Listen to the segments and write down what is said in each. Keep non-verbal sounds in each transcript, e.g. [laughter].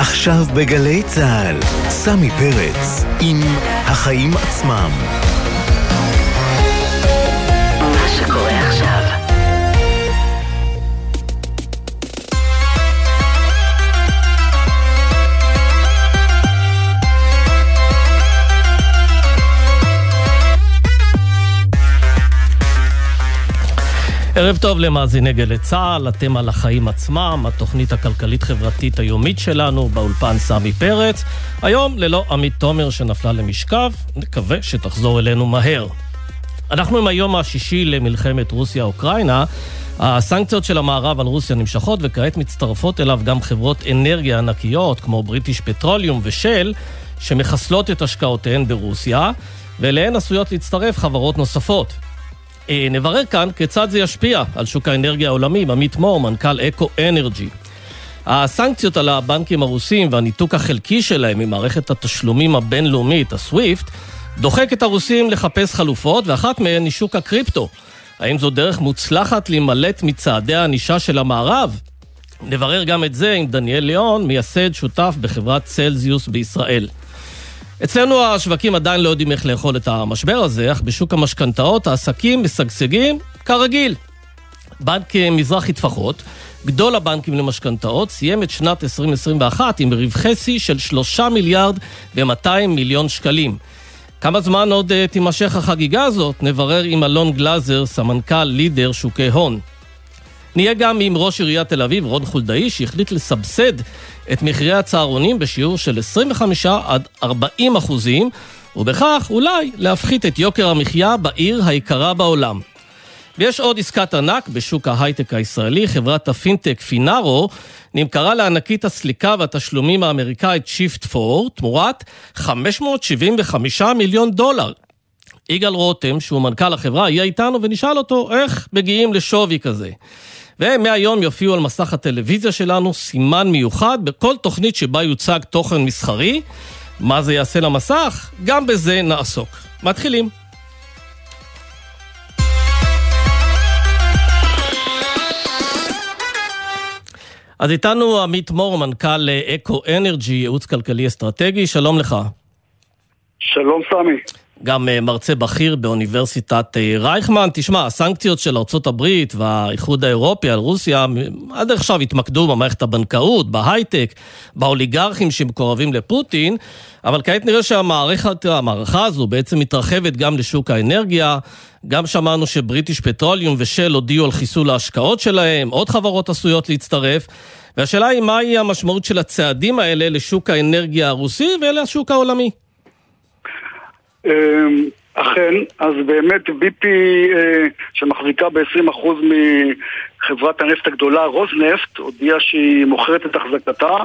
עכשיו בגלי צה"ל, סמי פרץ עם החיים עצמם. ערב טוב למאזיני גלי צה"ל, אתם על החיים עצמם, התוכנית הכלכלית-חברתית היומית שלנו, באולפן סמי פרץ. היום ללא עמית תומר שנפלה למשכב, נקווה שתחזור אלינו מהר. אנחנו עם היום השישי למלחמת רוסיה-אוקראינה. הסנקציות של המערב על רוסיה נמשכות וכעת מצטרפות אליו גם חברות אנרגיה ענקיות כמו בריטיש פטרוליום ושל, שמחסלות את השקעותיהן ברוסיה, ואליהן עשויות להצטרף חברות נוספות. אה, נברר כאן כיצד זה ישפיע על שוק האנרגיה העולמי. עמית מור, מנכ"ל אקו אנרג'י. הסנקציות על הבנקים הרוסים והניתוק החלקי שלהם ממערכת התשלומים הבינלאומית, הסוויפט, דוחק את הרוסים לחפש חלופות, ואחת מהן היא שוק הקריפטו. האם זו דרך מוצלחת להימלט מצעדי הענישה של המערב? נברר גם את זה עם דניאל ליאון, מייסד שותף בחברת צלזיוס בישראל. אצלנו השווקים עדיין לא יודעים איך לאכול את המשבר הזה, אך בשוק המשכנתאות העסקים משגשגים כרגיל. בנק מזרחי טפחות, גדול הבנקים למשכנתאות, סיים את שנת 2021 עם רווחי שיא של 3 מיליארד ו-200 מיליון שקלים. כמה זמן עוד uh, תימשך החגיגה הזאת? נברר עם אלון גלאזר, סמנכ"ל לידר שוקי הון. נהיה גם עם ראש עיריית תל אביב, רון חולדאי, שהחליט לסבסד את מחירי הצהרונים בשיעור של 25 עד 40 אחוזים, ובכך אולי להפחית את יוקר המחיה בעיר היקרה בעולם. ויש עוד עסקת ענק בשוק ההייטק הישראלי, חברת הפינטק פינארו נמכרה לענקית הסליקה והתשלומים האמריקאית Shift4 תמורת 575 מיליון דולר. יגאל רותם, שהוא מנכ"ל החברה, יהיה איתנו ונשאל אותו איך מגיעים לשווי כזה. ומהיום יופיעו על מסך הטלוויזיה שלנו סימן מיוחד בכל תוכנית שבה יוצג תוכן מסחרי. מה זה יעשה למסך? גם בזה נעסוק. מתחילים. אז איתנו עמית מור, מנכ"ל אקו אנרג'י, ייעוץ כלכלי אסטרטגי, שלום לך. שלום סמי. גם אה, מרצה בכיר באוניברסיטת אה, רייכמן. תשמע, הסנקציות של ארה"ב והאיחוד האירופי על רוסיה עד עכשיו התמקדו במערכת הבנקאות, בהייטק, באוליגרכים שמקורבים לפוטין, אבל כעת נראה שהמערכת, המערכה הזו בעצם מתרחבת גם לשוק האנרגיה. גם שמענו שבריטיש פטרוליום ושל הודיעו על חיסול ההשקעות שלהם, עוד חברות עשויות להצטרף. והשאלה היא מהי המשמעות של הצעדים האלה לשוק האנרגיה הרוסי ולשוק העולמי. אמ, אכן, אז באמת ביפי אה, שמחזיקה ב-20% מחברת הנפט הגדולה, רוזנפט, הודיעה שהיא מוכרת את החזקתה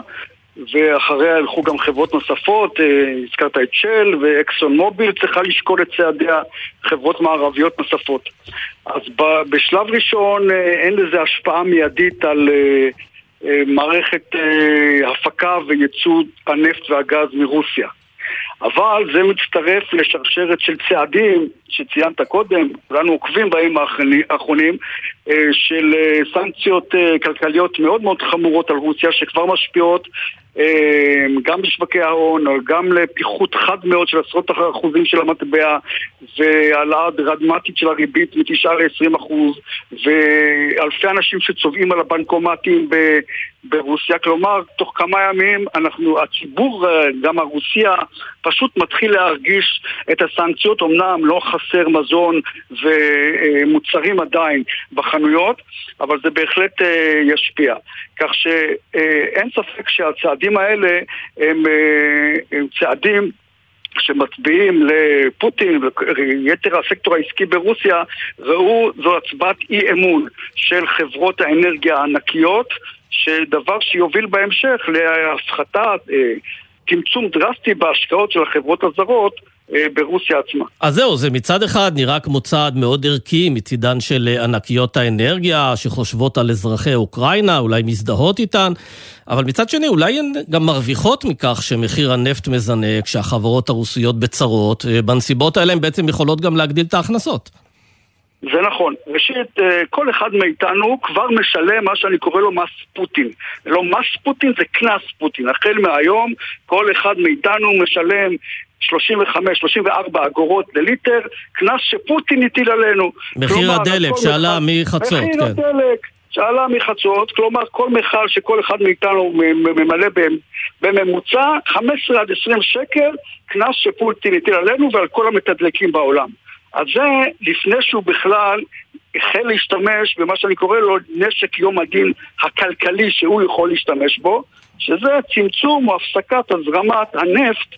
ואחריה הלכו גם חברות נוספות, אה, הזכרת את של ואקסון מוביל צריכה לשקול את צעדיה, חברות מערביות נוספות. אז בשלב ראשון אה, אין לזה השפעה מיידית על מערכת הפקה וייצוא הנפט והגז מרוסיה. אבל זה מצטרף לשרשרת של צעדים שציינת קודם, כולנו עוקבים בימים האחרונים, אה, של אה, סנקציות אה, כלכליות מאוד מאוד חמורות על רוסיה שכבר משפיעות גם בשווקי ההון, גם לפיחות חד מאוד של עשרות אחוזים של המטבע והעלאה דרמטית של הריבית מ-9 ל-20 אחוז ואלפי אנשים שצובעים על הבנקומטים ברוסיה, כלומר, תוך כמה ימים אנחנו, הציבור, גם הרוסיה, פשוט מתחיל להרגיש את הסנקציות, אמנם לא חסר מזון ומוצרים עדיין בחנויות, אבל זה בהחלט אה, ישפיע. כך שאין ספק שהצעדים האלה הם, אה, הם צעדים שמצביעים לפוטין ויתר הסקטור העסקי ברוסיה, ראו זו הצבעת אי אמון של חברות האנרגיה הענקיות, שדבר שיוביל בהמשך להפחתה, אה, צמצום דרסטי בהשקעות של החברות הזרות אה, ברוסיה עצמה. אז זהו, זה מצד אחד נראה כמו צעד מאוד ערכי מצידן של אה, ענקיות האנרגיה שחושבות על אזרחי אוקראינה, אולי מזדהות איתן, אבל מצד שני אולי הן גם מרוויחות מכך שמחיר הנפט מזנק, שהחברות הרוסיות בצרות, אה, בנסיבות האלה הן בעצם יכולות גם להגדיל את ההכנסות. זה נכון. ראשית, אה, כל אחד מאיתנו כבר משלם מה שאני קורא לו מס פוטין. לא מס פוטין, זה קנס פוטין. החל מהיום, כל אחד מאיתנו משלם 35-34 אגורות לליטר, קנס שפוטין הטיל עלינו. מחיר הדלק שעלה מחצות, כן. מחיר הדלק. שעלה מחצות, כלומר כל מכל שכל אחד מאיתנו ממלא בממוצע 15 עד 20 שקל, קנס שפוטין הטיל עלינו ועל כל המתדלקים בעולם. אז זה לפני שהוא בכלל החל להשתמש במה שאני קורא לו נשק יום הדין הכלכלי שהוא יכול להשתמש בו, שזה צמצום או הפסקת הזרמת הנפט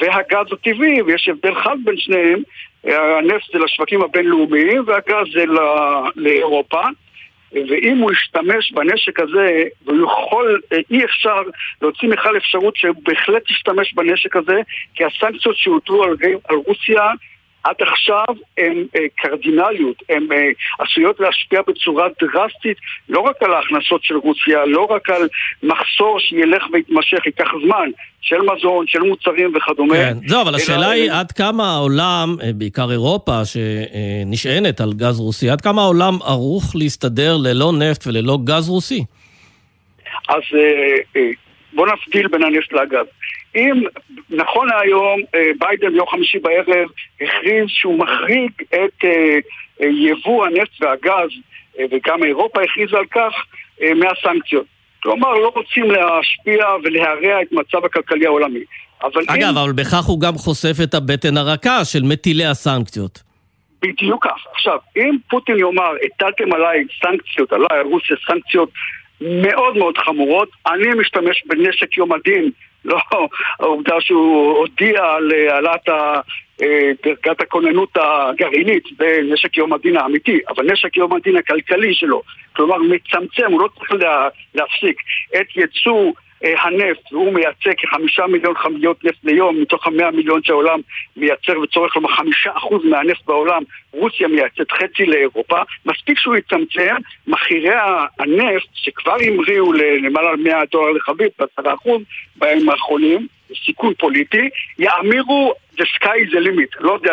והגז הטבעי, ויש הבדל חד בין שניהם, הנפט זה לשווקים הבינלאומיים והגז זה לאירופה. ואם הוא ישתמש בנשק הזה, והוא יכול, אי אפשר להוציא בכלל אפשרות שהוא בהחלט ישתמש בנשק הזה, כי הסנקציות שהוטלו על, על רוסיה עד עכשיו הן אה, קרדינליות, הן אה, עשויות להשפיע בצורה דרסטית לא רק על ההכנסות של רוסיה, לא רק על מחסור שילך ויתמשך, ייקח זמן, של מזון, של מוצרים וכדומה. כן, זהו, אבל השאלה היא עד כמה העולם, אה, בעיקר אירופה, שנשענת על גז רוסי, עד כמה העולם ערוך להסתדר ללא נפט וללא גז רוסי? אז בואו נבדיל בין הנפט לגז. אם נכון להיום אה, ביידן ביום חמישי בערב הכריז שהוא מחריג את אה, אה, יבוא הנפט והגז וגם אירופה הכריזה על כך מהסנקציות. כלומר, לא רוצים להשפיע ולהרע את מצב הכלכלי העולמי. אבל אגב, אם... אבל בכך הוא גם חושף את הבטן הרכה של מטילי הסנקציות. בדיוק כך. עכשיו, אם פוטין יאמר, הטלתם עליי סנקציות, עליי, על רוסיה, סנקציות מאוד מאוד חמורות, אני משתמש בנשק יום הדין לא העובדה שהוא הודיע על אה, העלאת דרגת הכוננות הגרעינית בנשק יום הדין האמיתי, אבל נשק יום הדין הכלכלי שלו, כלומר מצמצם, הוא לא צריך להפסיק את ייצוא אה, הנפט, והוא מייצא כחמישה מיליון חביות נפט ליום מתוך המאה מיליון שהעולם מייצר וצורך כלומר חמישה אחוז מהנפט בעולם, רוסיה מייצאת חצי לאירופה, מספיק שהוא יצמצם, מחירי הנפט שכבר המריאו למעלה מ-100 דולר לחבית, בעשרה אחוז בימים האחרונים, סיכון פוליטי, יאמירו the sky is the limit, לא יודע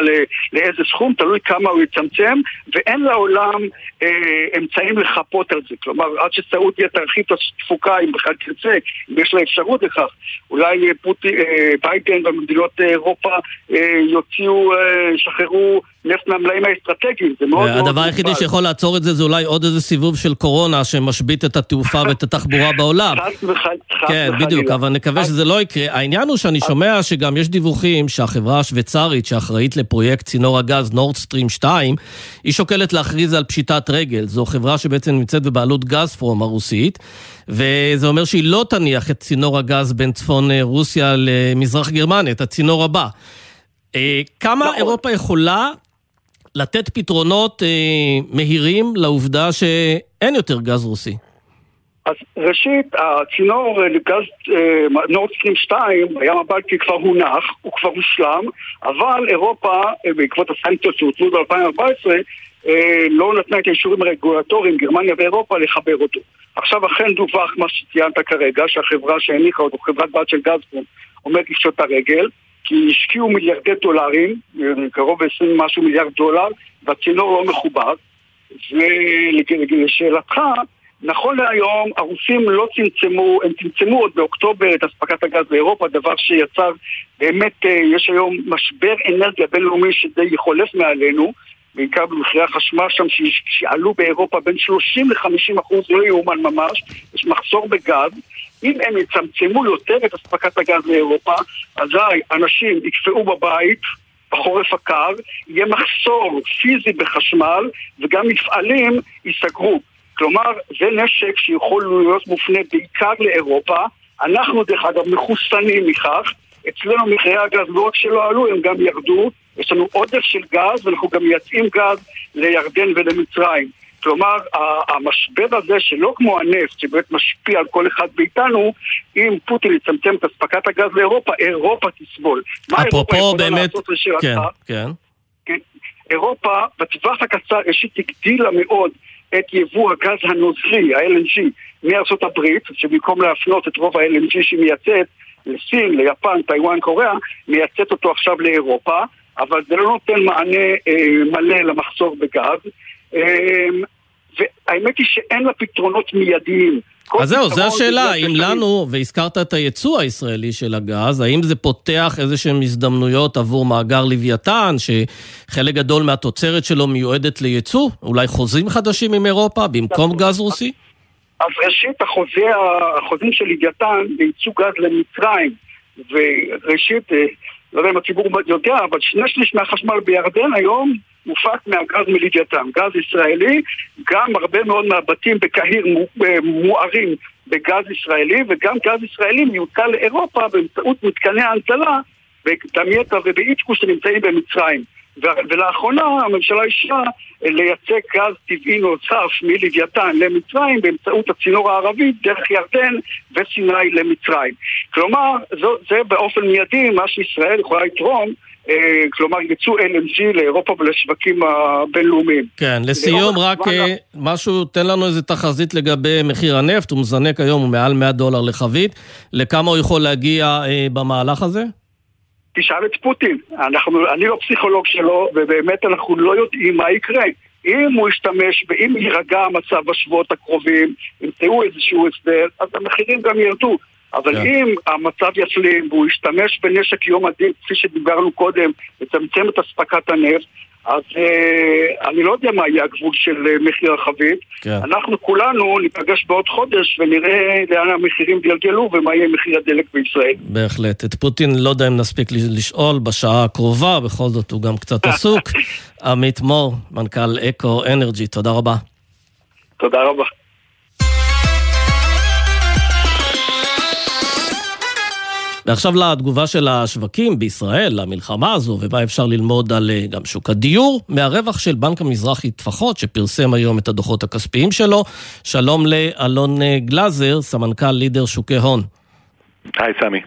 לאיזה סכום, תלוי כמה הוא יצמצם, ואין לעולם אה, אמצעים לחפות על זה. כלומר, עד שסעודיה תרחיב את התפוקה, אם בכלל תרצה, אם יש לה אפשרות לכך, אולי פוטי, אה, ביידן ומדינות אירופה אה, יוציאו, אה, ישחררו נפט מהמלאים האסטרטגיים, זה מאוד מאוד... הדבר היחידי שיכול לעצור את זה זה אולי עוד איזה סיבוב של קורונה שמשבית את התעופה ואת התחבורה בעולם. חס וחלילה. כן, בדיוק, אבל נקווה שזה לא יקרה. העניין הוא שאני שומע שגם יש דיווחים שהחברה השוויצרית שאחראית לפרויקט צינור הגז נורדסטרים 2, היא שוקלת להכריז על פשיטת רגל. זו חברה שבעצם נמצאת בבעלות גזפרום הרוסית, וזה אומר שהיא לא תניח את צינור הגז בין צפון רוסיה למזרח גרמניה, את הצינור הבא. אה, כמה נכון. אירופה יכולה לתת פתרונות אה, מהירים לעובדה שאין יותר גז רוסי? אז ראשית, הצינור אה, לגז אה, נורדסטרים 2 בים הבלטי כבר הונח, הוא כבר הושלם, אבל אירופה, אה, בעקבות הסנקציות שהוצאו ב-2014, לא נתנה את האישורים הרגולטוריים, גרמניה ואירופה, לחבר אותו. עכשיו אכן דווח מה שציינת כרגע, שהחברה שהניחה אותו, חברת בת של גזפרום, עומדת לפשוט את הרגל, כי השקיעו מיליארדי דולרים, קרוב ל-20 משהו מיליארד דולר, והצינור לא מחובר. ולשאלתך, נכון להיום הרוסים לא צמצמו, הם צמצמו עוד באוקטובר את אספקת הגז לאירופה, דבר שיצר, באמת אה, יש היום משבר אנרגיה בינלאומי שדי חולף מעלינו, בעיקר במחירי החשמל שם שעלו באירופה בין 30 ל-50 אחוז, לא יאומן ממש, יש מחסור בגז. אם הם יצמצמו יותר את אספקת הגז לאירופה, אזי אנשים יקפאו בבית, בחורף הקר, יהיה מחסור פיזי בחשמל וגם מפעלים ייסגרו. כלומר, זה נשק שיכול להיות מופנה בעיקר לאירופה. אנחנו, דרך אגב, מחוסנים מכך. אצלנו מחירי הגז לא רק שלא עלו, הם גם ירדו. יש לנו עודף של גז, ואנחנו גם מייצאים גז לירדן ולמצרים. כלומר, המשבר הזה, שלא כמו הנפט, שבאמת משפיע על כל אחד מאיתנו, אם פוטין יצמצם את אספקת הגז לאירופה, אירופה תסבול. מה אירופה יכולה באמת... לעשות לשאלתך? כן, כן. כן. אירופה, בטווח הקצר, ראשית הגדילה מאוד את יבוא הגז הנוזלי, ה-LNG, מארצות הברית, שבמקום להפנות את רוב ה-LNG שהיא מייצאת לסין, ליפן, טיוואן, קוריאה, מייצאת אותו עכשיו לאירופה. אבל זה לא נותן מענה אה, מלא למחסור בגז. אה, והאמת היא שאין לה פתרונות מיידיים. אז זהו, זו השאלה, אם לנו, והזכרת את הייצוא הישראלי של הגז, האם זה פותח איזה שהן הזדמנויות עבור מאגר לוויתן, שחלק גדול מהתוצרת שלו מיועדת לייצוא? אולי חוזים חדשים עם אירופה במקום גז רוסי? אז ראשית, החוזה, החוזים של לוויתן לייצוא גז למצרים, וראשית, אה, לא יודע אם הציבור יודע, אבל שני שליש מהחשמל בירדן היום מופק מהגז מלוויתן, גז ישראלי, גם הרבה מאוד מהבתים בקהיר אה, מוארים בגז ישראלי, וגם גז ישראלי מיוצא לאירופה באמצעות מתקני ההנצלה בדמייטה ובאיצ'קו שנמצאים במצרים. ולאחרונה הממשלה אישרה לייצא גז טבעי נוסף מלוויתן למצרים באמצעות הצינור הערבי דרך ירדן וסיני למצרים. כלומר, זה באופן מיידי מה שישראל יכולה לתרום כלומר ייצוא LNG לאירופה ולשווקים הבינלאומיים. כן, לסיום רק אה, משהו, תן לנו איזה תחזית לגבי מחיר הנפט, הוא מזנק היום, הוא מעל 100 דולר לחבית, לכמה הוא יכול להגיע אה, במהלך הזה? תשאל את פוטין. אנחנו, אני לא פסיכולוג שלו, ובאמת אנחנו לא יודעים מה יקרה. אם הוא ישתמש, ואם יירגע המצב בשבועות הקרובים, ימצאו איזשהו הסדר, אז המחירים גם ירדו. אבל yeah. כן. אם המצב ישלים והוא ישתמש בנשק יום הדין, כפי שדיברנו קודם, לצמצם את אספקת הנפט, אז אה, אני לא יודע מה יהיה הגבול של אה, מחיר החבית. כן. אנחנו כולנו ניפגש בעוד חודש ונראה לאן המחירים יגלגלו ומה יהיה מחיר הדלק בישראל. בהחלט. את פוטין לא יודע אם נספיק לשאול בשעה הקרובה, בכל זאת הוא גם קצת [laughs] עסוק. עמית מור, מנכ"ל אקו אנרג'י, תודה רבה. תודה רבה. ועכשיו לתגובה של השווקים בישראל, למלחמה הזו, ומה אפשר ללמוד על אה, גם שוק הדיור, מהרווח של בנק המזרחי טפחות, שפרסם היום את הדוחות הכספיים שלו. שלום לאלון אה, גלזר, סמנכ"ל לידר שוקי הון. היי, סמי.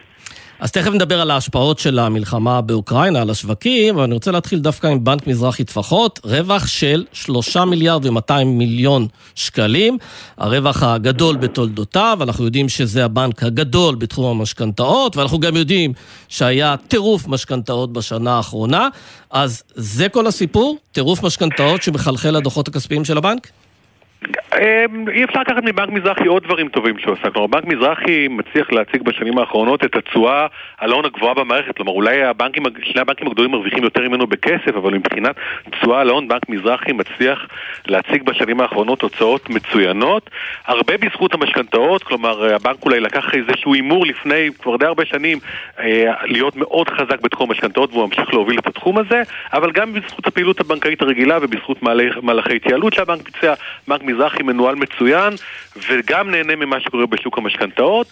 אז תכף נדבר על ההשפעות של המלחמה באוקראינה, על השווקים, אבל אני רוצה להתחיל דווקא עם בנק מזרחי טפחות, רווח של 3 מיליארד ו-200 מיליון שקלים, הרווח הגדול בתולדותיו, אנחנו יודעים שזה הבנק הגדול בתחום המשכנתאות, ואנחנו גם יודעים שהיה טירוף משכנתאות בשנה האחרונה, אז זה כל הסיפור? טירוף משכנתאות שמחלחל לדוחות הכספיים של הבנק? אמ, אי אפשר לקחת מבנק מזרחי עוד דברים טובים שהוא עשה. כלומר, בנק מזרחי מצליח להציג בשנים האחרונות את התשואה על ההון הגבוהה במערכת. כלומר, אולי הבנקים, שני הבנקים הגדולים מרוויחים יותר ממנו בכסף, אבל מבחינת תשואה על ההון, בנק מזרחי מצליח להציג בשנים האחרונות תוצאות מצוינות. הרבה בזכות המשכנתאות, כלומר, הבנק אולי לקח איזשהו הימור לפני כבר די הרבה שנים אה, להיות מאוד חזק בתחום המשכנתאות, והוא ממשיך להוביל את התחום הזה, אבל גם בזכות הפעילות הבנקאית הרגילה ובזכות מהלכי התייעלות שהבנק ביצע, בנק מזרחי מנוהל מצוין וגם נהנה ממה שקורה בשוק המשכנתאות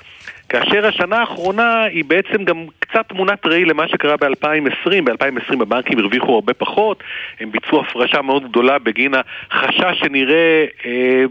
כאשר השנה האחרונה היא בעצם גם קצת תמונת ראי למה שקרה ב-2020. ב-2020 הבנקים הרוויחו הרבה פחות, הם ביצעו הפרשה מאוד גדולה בגין החשש שנראה אה,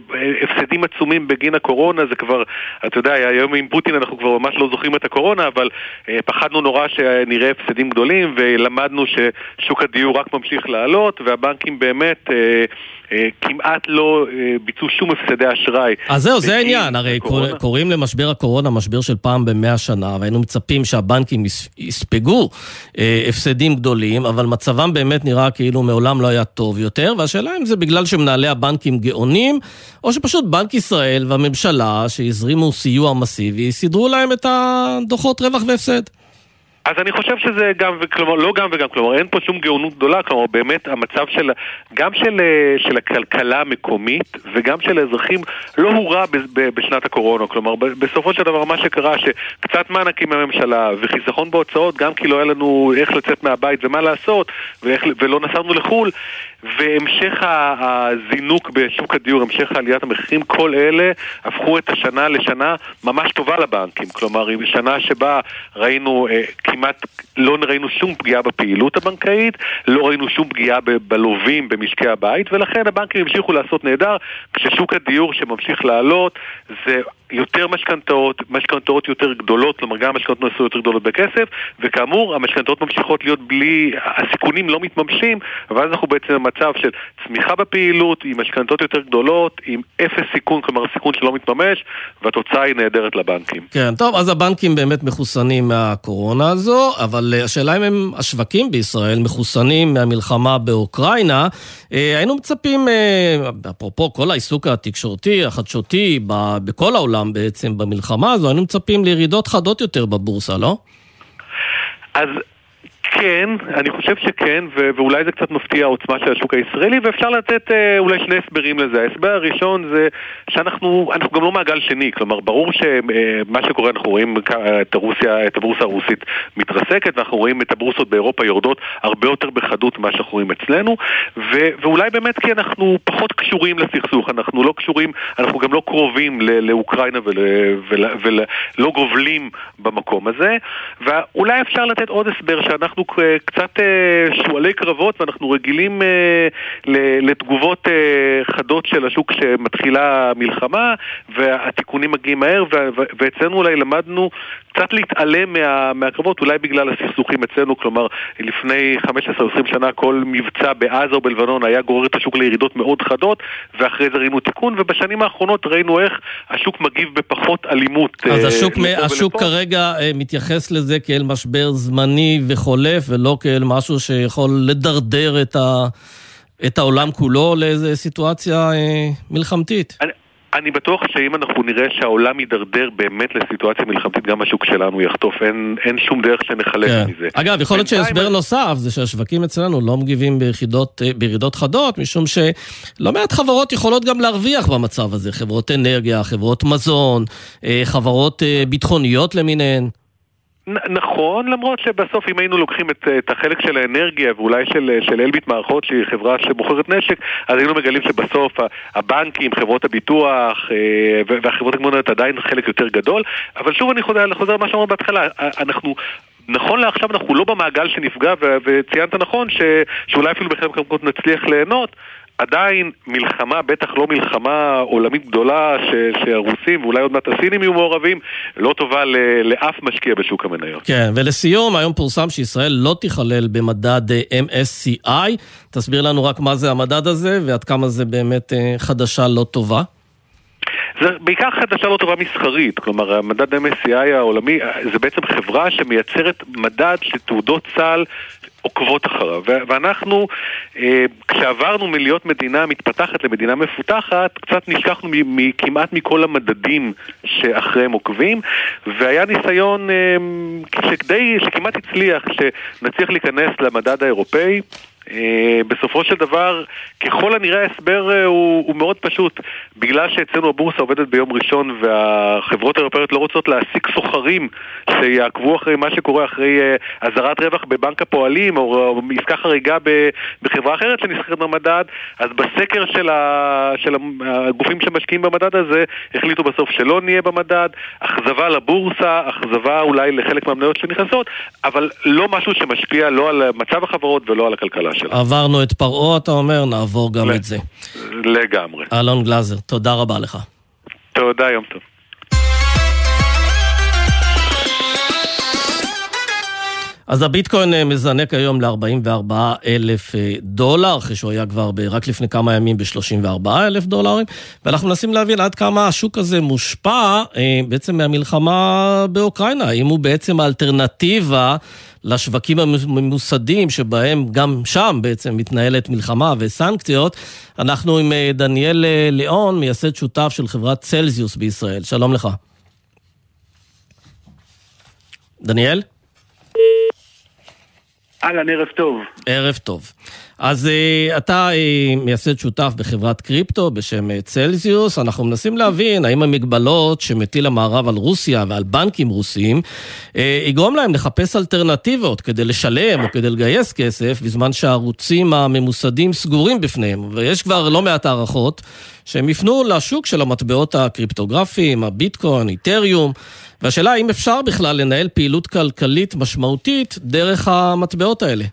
הפסדים עצומים בגין הקורונה, זה כבר, אתה יודע, היום עם פוטין אנחנו כבר ממש לא זוכרים את הקורונה, אבל אה, פחדנו נורא שנראה הפסדים גדולים ולמדנו ששוק הדיור רק ממשיך לעלות והבנקים באמת... אה, אה, כמעט לא אה, ביצעו שום הפסדי אשראי. אז זהו, זה העניין, הרי קוראים למשבר הקורונה משבר של פעם במאה שנה, והיינו מצפים שהבנקים יספגו אה, הפסדים גדולים, אבל מצבם באמת נראה כאילו מעולם לא היה טוב יותר, והשאלה אם זה בגלל שמנהלי הבנקים גאונים, או שפשוט בנק ישראל והממשלה, שהזרימו סיוע מסיבי, סידרו להם את הדוחות רווח והפסד. אז אני חושב שזה גם, כלומר, לא גם וגם, כלומר, אין פה שום גאונות גדולה, כלומר, באמת המצב של, גם של, אה, של הכלכלה המקומית וגם של האזרחים לא הורע בשנת הקורונה, כלומר, בסופו של דבר מה שקרה, שקצת מענקים מהממשלה וחיסכון בהוצאות, גם כי לא היה לנו איך לצאת מהבית ומה לעשות, ואיך, ולא נסענו לחו"ל, והמשך הזינוק בשוק הדיור, המשך עליית המחירים, כל אלה הפכו את השנה לשנה ממש טובה לבנקים. כלומר, שנה שבה ראינו, אה, כמעט לא ראינו שום פגיעה בפעילות הבנקאית, לא ראינו שום פגיעה בלווים במשקי הבית, ולכן הבנקים המשיכו לעשות נהדר, כששוק הדיור שממשיך לעלות זה יותר משכנתאות, משכנתאות יותר גדולות, כלומר גם המשכנתאות נעשו יותר גדולות בכסף, וכאמור, המשכנתאות ממשיכות להיות בלי, הסיכונים לא מתממשים, ואז אנחנו בעצם במצב של צמיחה בפעילות, עם משכנתאות יותר גדולות, עם אפס סיכון, כלומר סיכון שלא מתממש, והתוצאה היא נהדרת לבנקים. כן, טוב, אז הבנקים באמת מחוסנים מהקורונה הזו. הזו, אבל השאלה אם הם, השווקים בישראל מחוסנים מהמלחמה באוקראינה. היינו מצפים, אפרופו כל העיסוק התקשורתי, החדשותי, בכל העולם בעצם במלחמה הזו, היינו מצפים לירידות חדות יותר בבורסה, לא? אז כן, אני חושב שכן, ו- ואולי זה קצת מפתיע העוצמה של השוק הישראלי, ואפשר לתת אה, אולי שני הסברים לזה. ההסבר הראשון זה שאנחנו גם לא מעגל שני, כלומר, ברור שמה אה, שקורה, אנחנו רואים את, הרוסיה, את הבורסה הרוסית מתרסקת, ואנחנו רואים את הבורסות באירופה יורדות הרבה יותר בחדות ממה שאנחנו רואים אצלנו, ו- ואולי באמת כי אנחנו פחות קשורים לסכסוך, אנחנו לא קשורים, אנחנו גם לא קרובים ל- לאוקראינה ולא ול- ול- ול- גובלים במקום הזה, ואולי אפשר לתת עוד הסבר שאנחנו קצת אה, שועלי קרבות ואנחנו רגילים אה, לתגובות אה, חדות של השוק שמתחילה מלחמה והתיקונים מגיעים מהר ואצלנו אולי למדנו קצת להתעלם מה, מהקרבות, אולי בגלל הסכסוכים אצלנו, כלומר לפני 15-20 שנה כל מבצע בעזה או בלבנון היה גורר את השוק לירידות מאוד חדות ואחרי זה ראינו תיקון ובשנים האחרונות ראינו איך השוק מגיב בפחות אלימות. אז השוק, השוק כרגע מתייחס לזה כאל משבר זמני וחולה חולף ולא כאל משהו שיכול לדרדר את, ה, את העולם כולו לאיזו סיטואציה אה, מלחמתית. אני... אני בטוח שאם אנחנו נראה שהעולם יידרדר באמת לסיטואציה מלחמתית, גם השוק שלנו יחטוף, אין, אין שום דרך שנחלק כן. מזה. אגב, יכול להיות שהסבר אני... נוסף זה שהשווקים אצלנו לא מגיבים ביחידות, אה, בירידות חדות, משום שלא מעט חברות יכולות גם להרוויח במצב הזה. חברות אנרגיה, חברות מזון, אה, חברות אה, ביטחוניות למיניהן. נכון, למרות שבסוף אם היינו לוקחים את, את החלק של האנרגיה ואולי של, של אלביט מערכות שהיא חברה שמוכרת נשק, אז היינו מגלים שבסוף הבנקים, חברות הביטוח אה, והחברות הגמוניות עדיין חלק יותר גדול, אבל שוב אני חוזר, חוזר למה שאמרנו בהתחלה, אנחנו נכון לעכשיו אנחנו לא במעגל שנפגע, וציינת נכון ש, שאולי אפילו בחלק מהמקומות נצליח ליהנות, עדיין מלחמה, בטח לא מלחמה עולמית גדולה ש, שהרוסים ואולי עוד מעט הסינים יהיו מעורבים, לא טובה ל, לאף משקיע בשוק המניות. כן, ולסיום, היום פורסם שישראל לא תיכלל במדד אה, MSCI. תסביר לנו רק מה זה המדד הזה ועד כמה זה באמת אה, חדשה לא טובה. זה בעיקר חדשה לא טובה מסחרית, כלומר המדד MSCI העולמי זה בעצם חברה שמייצרת מדד שתעודות צה"ל עוקבות אחריו. ואנחנו, אה, כשעברנו מלהיות מדינה מתפתחת למדינה מפותחת, קצת נשכחנו כמעט מכל המדדים שאחריהם עוקבים, והיה ניסיון אה, שכדי, שכמעט הצליח, שנצליח להיכנס למדד האירופאי. אה, בסופו של דבר, ככל הנראה ההסבר אה, הוא, הוא מאוד פשוט. בגלל שאצלנו הבורסה עובדת ביום ראשון והחברות האירופאיות לא רוצות להעסיק סוחרים שיעקבו אחרי מה שקורה אחרי אה, אזהרת רווח בבנק הפועלים או, עסקה חריגה בחברה אחרת שנסחרת במדד, אז בסקר של, ה, של הגופים שמשקיעים במדד הזה החליטו בסוף שלא נהיה במדד, אכזבה לבורסה, אכזבה אולי לחלק מהמניות שנכנסות, אבל לא משהו שמשפיע לא על מצב החברות ולא על הכלכלה. שלה. עברנו את פרעה, אתה אומר, נעבור גם את זה. לגמרי. אלון גלאזר, תודה רבה לך. תודה, יום טוב. אז הביטקוין אה, מזנק היום ל-44 אלף אה, דולר, אחרי שהוא היה כבר רק לפני כמה ימים ב-34 אלף דולרים, ואנחנו מנסים להבין עד כמה השוק הזה מושפע אה, בעצם מהמלחמה באוקראינה, האם הוא בעצם האלטרנטיבה לשווקים הממוסדים שבהם גם שם בעצם מתנהלת מלחמה וסנקציות. אנחנו עם דניאל ליאון, מייסד שותף של חברת צלזיוס בישראל. שלום לך. דניאל? אהלן, ערב טוב. ערב טוב. אז uh, אתה uh, מייסד שותף בחברת קריפטו בשם uh, צלזיוס. אנחנו מנסים להבין האם המגבלות שמטיל המערב על רוסיה ועל בנקים רוסיים, יגרום להם לחפש אלטרנטיבות כדי לשלם או כדי לגייס כסף, בזמן שהערוצים הממוסדים סגורים בפניהם. ויש כבר לא מעט הערכות שהם יפנו לשוק של המטבעות הקריפטוגרפיים, הביטקוין, איתריום. והשאלה האם אפשר בכלל לנהל פעילות כלכלית משמעותית דרך המטבעות האלה.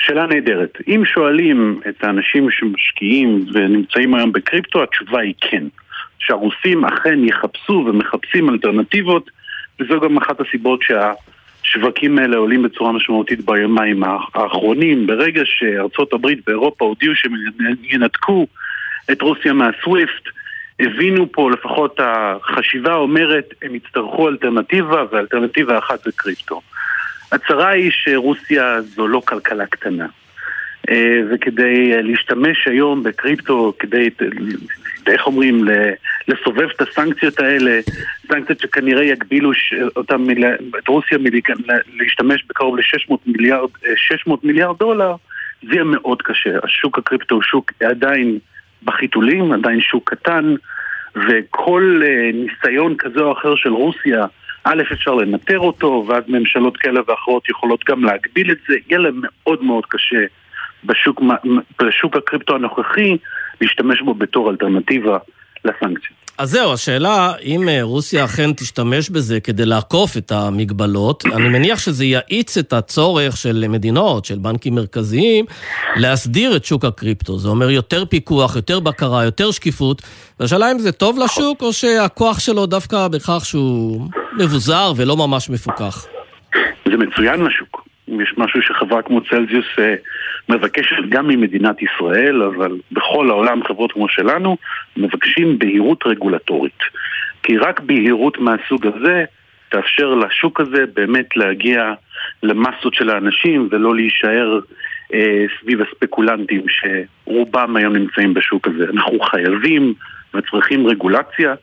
שאלה נהדרת. אם שואלים את האנשים שמשקיעים ונמצאים היום בקריפטו, התשובה היא כן. שהרוסים אכן יחפשו ומחפשים אלטרנטיבות, וזו גם אחת הסיבות שהשווקים האלה עולים בצורה משמעותית ביומיים האחרונים. ברגע שארצות הברית ואירופה הודיעו שהם ינתקו את רוסיה מהסוויפט, הבינו פה, לפחות החשיבה אומרת, הם יצטרכו אלטרנטיבה, ואלטרנטיבה אחת זה קריפטו. הצרה היא שרוסיה זו לא כלכלה קטנה. אה, וכדי אה, להשתמש היום בקריפטו, כדי, איך אומרים, לסובב את הסנקציות האלה, סנקציות שכנראה יגבילו אותם, את רוסיה להשתמש בקרוב ל-600 מיליארד, 600 מיליארד דולר, זה יהיה מאוד קשה. השוק הקריפטו הוא שוק עדיין בחיתולים, עדיין שוק קטן, וכל ניסיון כזה או אחר של רוסיה א', אפשר לנטר אותו, ואז ממשלות כאלה ואחרות יכולות גם להגביל את זה, יהיה להם מאוד מאוד קשה בשוק, בשוק הקריפטו הנוכחי להשתמש בו בתור אלטרנטיבה לסנקציות. אז זהו, השאלה אם אה, רוסיה אכן תשתמש בזה כדי לעקוף את המגבלות, אני מניח שזה יאיץ את הצורך של מדינות, של בנקים מרכזיים, להסדיר את שוק הקריפטו. זה אומר יותר פיקוח, יותר בקרה, יותר שקיפות, והשאלה אם זה טוב לשוק, או שהכוח שלו דווקא בכך שהוא מבוזר ולא ממש מפוקח. זה מצוין לשוק. אם יש משהו שחברה כמו צלזיוס אה, מבקשת גם ממדינת ישראל, אבל בכל העולם חברות כמו שלנו, מבקשים בהירות רגולטורית. כי רק בהירות מהסוג הזה תאפשר לשוק הזה באמת להגיע למסות של האנשים ולא להישאר אה, סביב הספקולנטים שרובם היום נמצאים בשוק הזה. אנחנו חייבים וצריכים רגולציה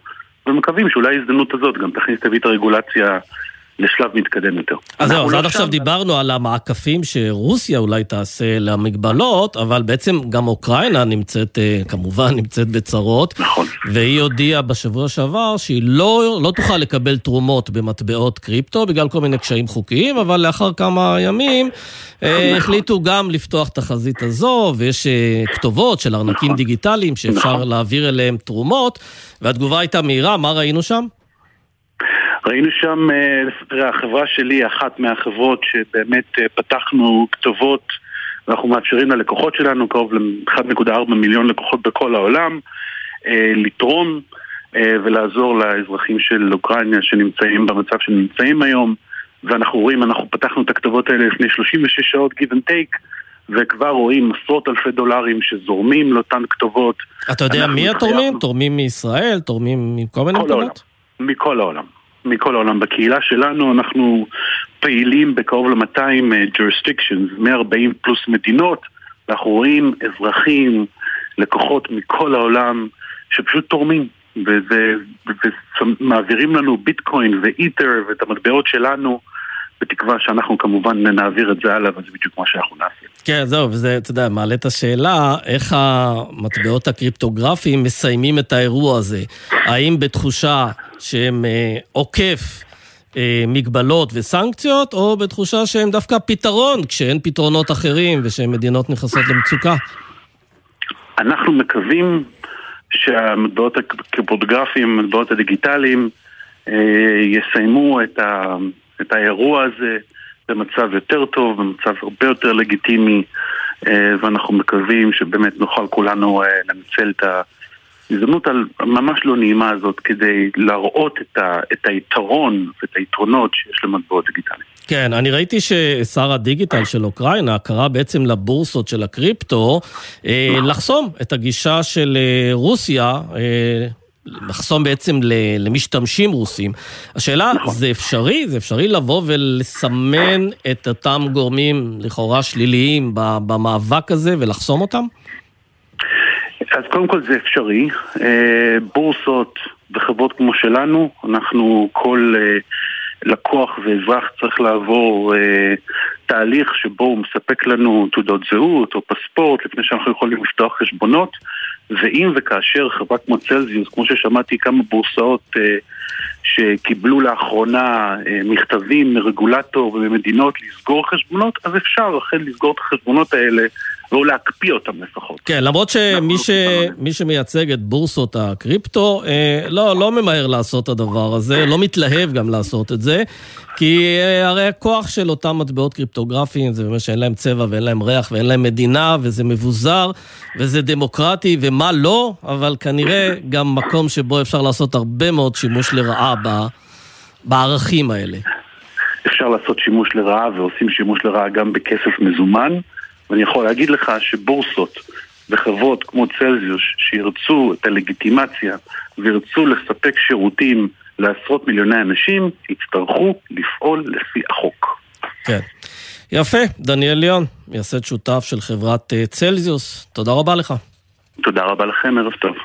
ומקווים שאולי ההזדמנות הזאת גם תכניס תביא את הרגולציה לשלב מתקדם יותר. אז זהו, אז לא עד עכשיו דיברנו על המעקפים שרוסיה אולי תעשה למגבלות, אבל בעצם גם אוקראינה נמצאת, אה, כמובן, [laughs] נמצאת בצרות. נכון. והיא הודיעה בשבוע שעבר שהיא לא, לא תוכל לקבל תרומות במטבעות קריפטו בגלל כל מיני קשיים חוקיים, אבל לאחר כמה ימים אה, נכון. החליטו גם לפתוח את החזית הזו, ויש אה, כתובות של ארנקים נכון. דיגיטליים שאפשר נכון. להעביר אליהם תרומות, והתגובה הייתה מהירה, מה ראינו שם? ראינו שם, אה, החברה שלי היא אחת מהחברות שבאמת אה, פתחנו כתובות ואנחנו מאפשרים ללקוחות שלנו, קרוב ל-1.4 מיליון לקוחות בכל העולם, אה, לתרום ולעזור לאזרחים של אוקראינה שנמצאים במצב שנמצאים היום ואנחנו רואים, אנחנו פתחנו את הכתובות האלה לפני 36 שעות give and take וכבר רואים עשרות אלפי דולרים שזורמים לאותן כתובות. אתה יודע מי התורמים? תורמים מישראל? תורמים מכל מיני מקומות? מכל העולם. מכל העולם. בקהילה שלנו אנחנו פעילים בקרוב ל-200 אה, jurisdictions, 140 פלוס מדינות, ואנחנו רואים אזרחים, לקוחות מכל העולם שפשוט תורמים. ומעבירים לנו ביטקוין ואיתר ואת המטבעות שלנו בתקווה שאנחנו כמובן נעביר את זה הלאה, וזה בדיוק מה שאנחנו נעשה. כן, זהו, וזה, אתה יודע, מעלה את השאלה, איך המטבעות הקריפטוגרפיים מסיימים את האירוע הזה? האם בתחושה שהם אה, עוקף אה, מגבלות וסנקציות, או בתחושה שהם דווקא פתרון כשאין פתרונות אחרים ושמדינות נכנסות למצוקה? אנחנו מקווים שהמטבעות הקריפטוגרפיים, המטבעות הדיגיטליים, אה, יסיימו את ה... את האירוע הזה במצב יותר טוב, במצב הרבה יותר לגיטימי, אה, ואנחנו מקווים שבאמת נוכל כולנו אה, לנצל את ההזדמנות הממש לא נעימה הזאת כדי להראות את, ה, את היתרון ואת היתרונות שיש למטבעות דיגיטליים. כן, אני ראיתי ששר הדיגיטל של אוקראינה קרא בעצם לבורסות של הקריפטו אה, נכון. לחסום את הגישה של רוסיה לחסום בעצם למשתמשים רוסים. השאלה, נכון. זה אפשרי? זה אפשרי לבוא ולסמן את אותם גורמים לכאורה שליליים במאבק הזה ולחסום אותם? אז קודם כל זה אפשרי. אה, בורסות וחברות כמו שלנו, אנחנו כל אה, לקוח ואזרח צריך לעבור אה, תהליך שבו הוא מספק לנו תעודות זהות או פספורט לפני שאנחנו יכולים לפתוח חשבונות. ואם וכאשר חברה כמו צלזיוס, כמו ששמעתי כמה בורסאות אה, שקיבלו לאחרונה אה, מכתבים מרגולטור וממדינות לסגור חשבונות, אז אפשר אכן לסגור את החשבונות האלה או להקפיא אותם לפחות. כן, למרות שמי לא ש... מי שמייצג את בורסות הקריפטו, אה, לא, לא ממהר לעשות את הדבר הזה, לא מתלהב גם לעשות את זה, כי אה, הרי הכוח של אותם מטבעות קריפטוגרפיים זה באמת שאין להם צבע ואין להם ריח ואין להם מדינה, וזה מבוזר, וזה דמוקרטי, ומה לא, אבל כנראה גם מקום שבו אפשר לעשות הרבה מאוד שימוש לרעה ב... בערכים האלה. אפשר לעשות שימוש לרעה ועושים שימוש לרעה גם בכסף מזומן. ואני יכול להגיד לך שבורסות וחברות כמו צלזיוס שירצו את הלגיטימציה וירצו לספק שירותים לעשרות מיליוני אנשים, יצטרכו לפעול לפי החוק. כן. יפה, דניאל ליאון, מייסד שותף של חברת אה, צלזיוס, תודה רבה לך. תודה רבה לכם, ערב טוב.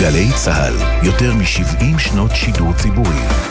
גלי צה"ל, יותר מ-70 שנות שידור ציבורי.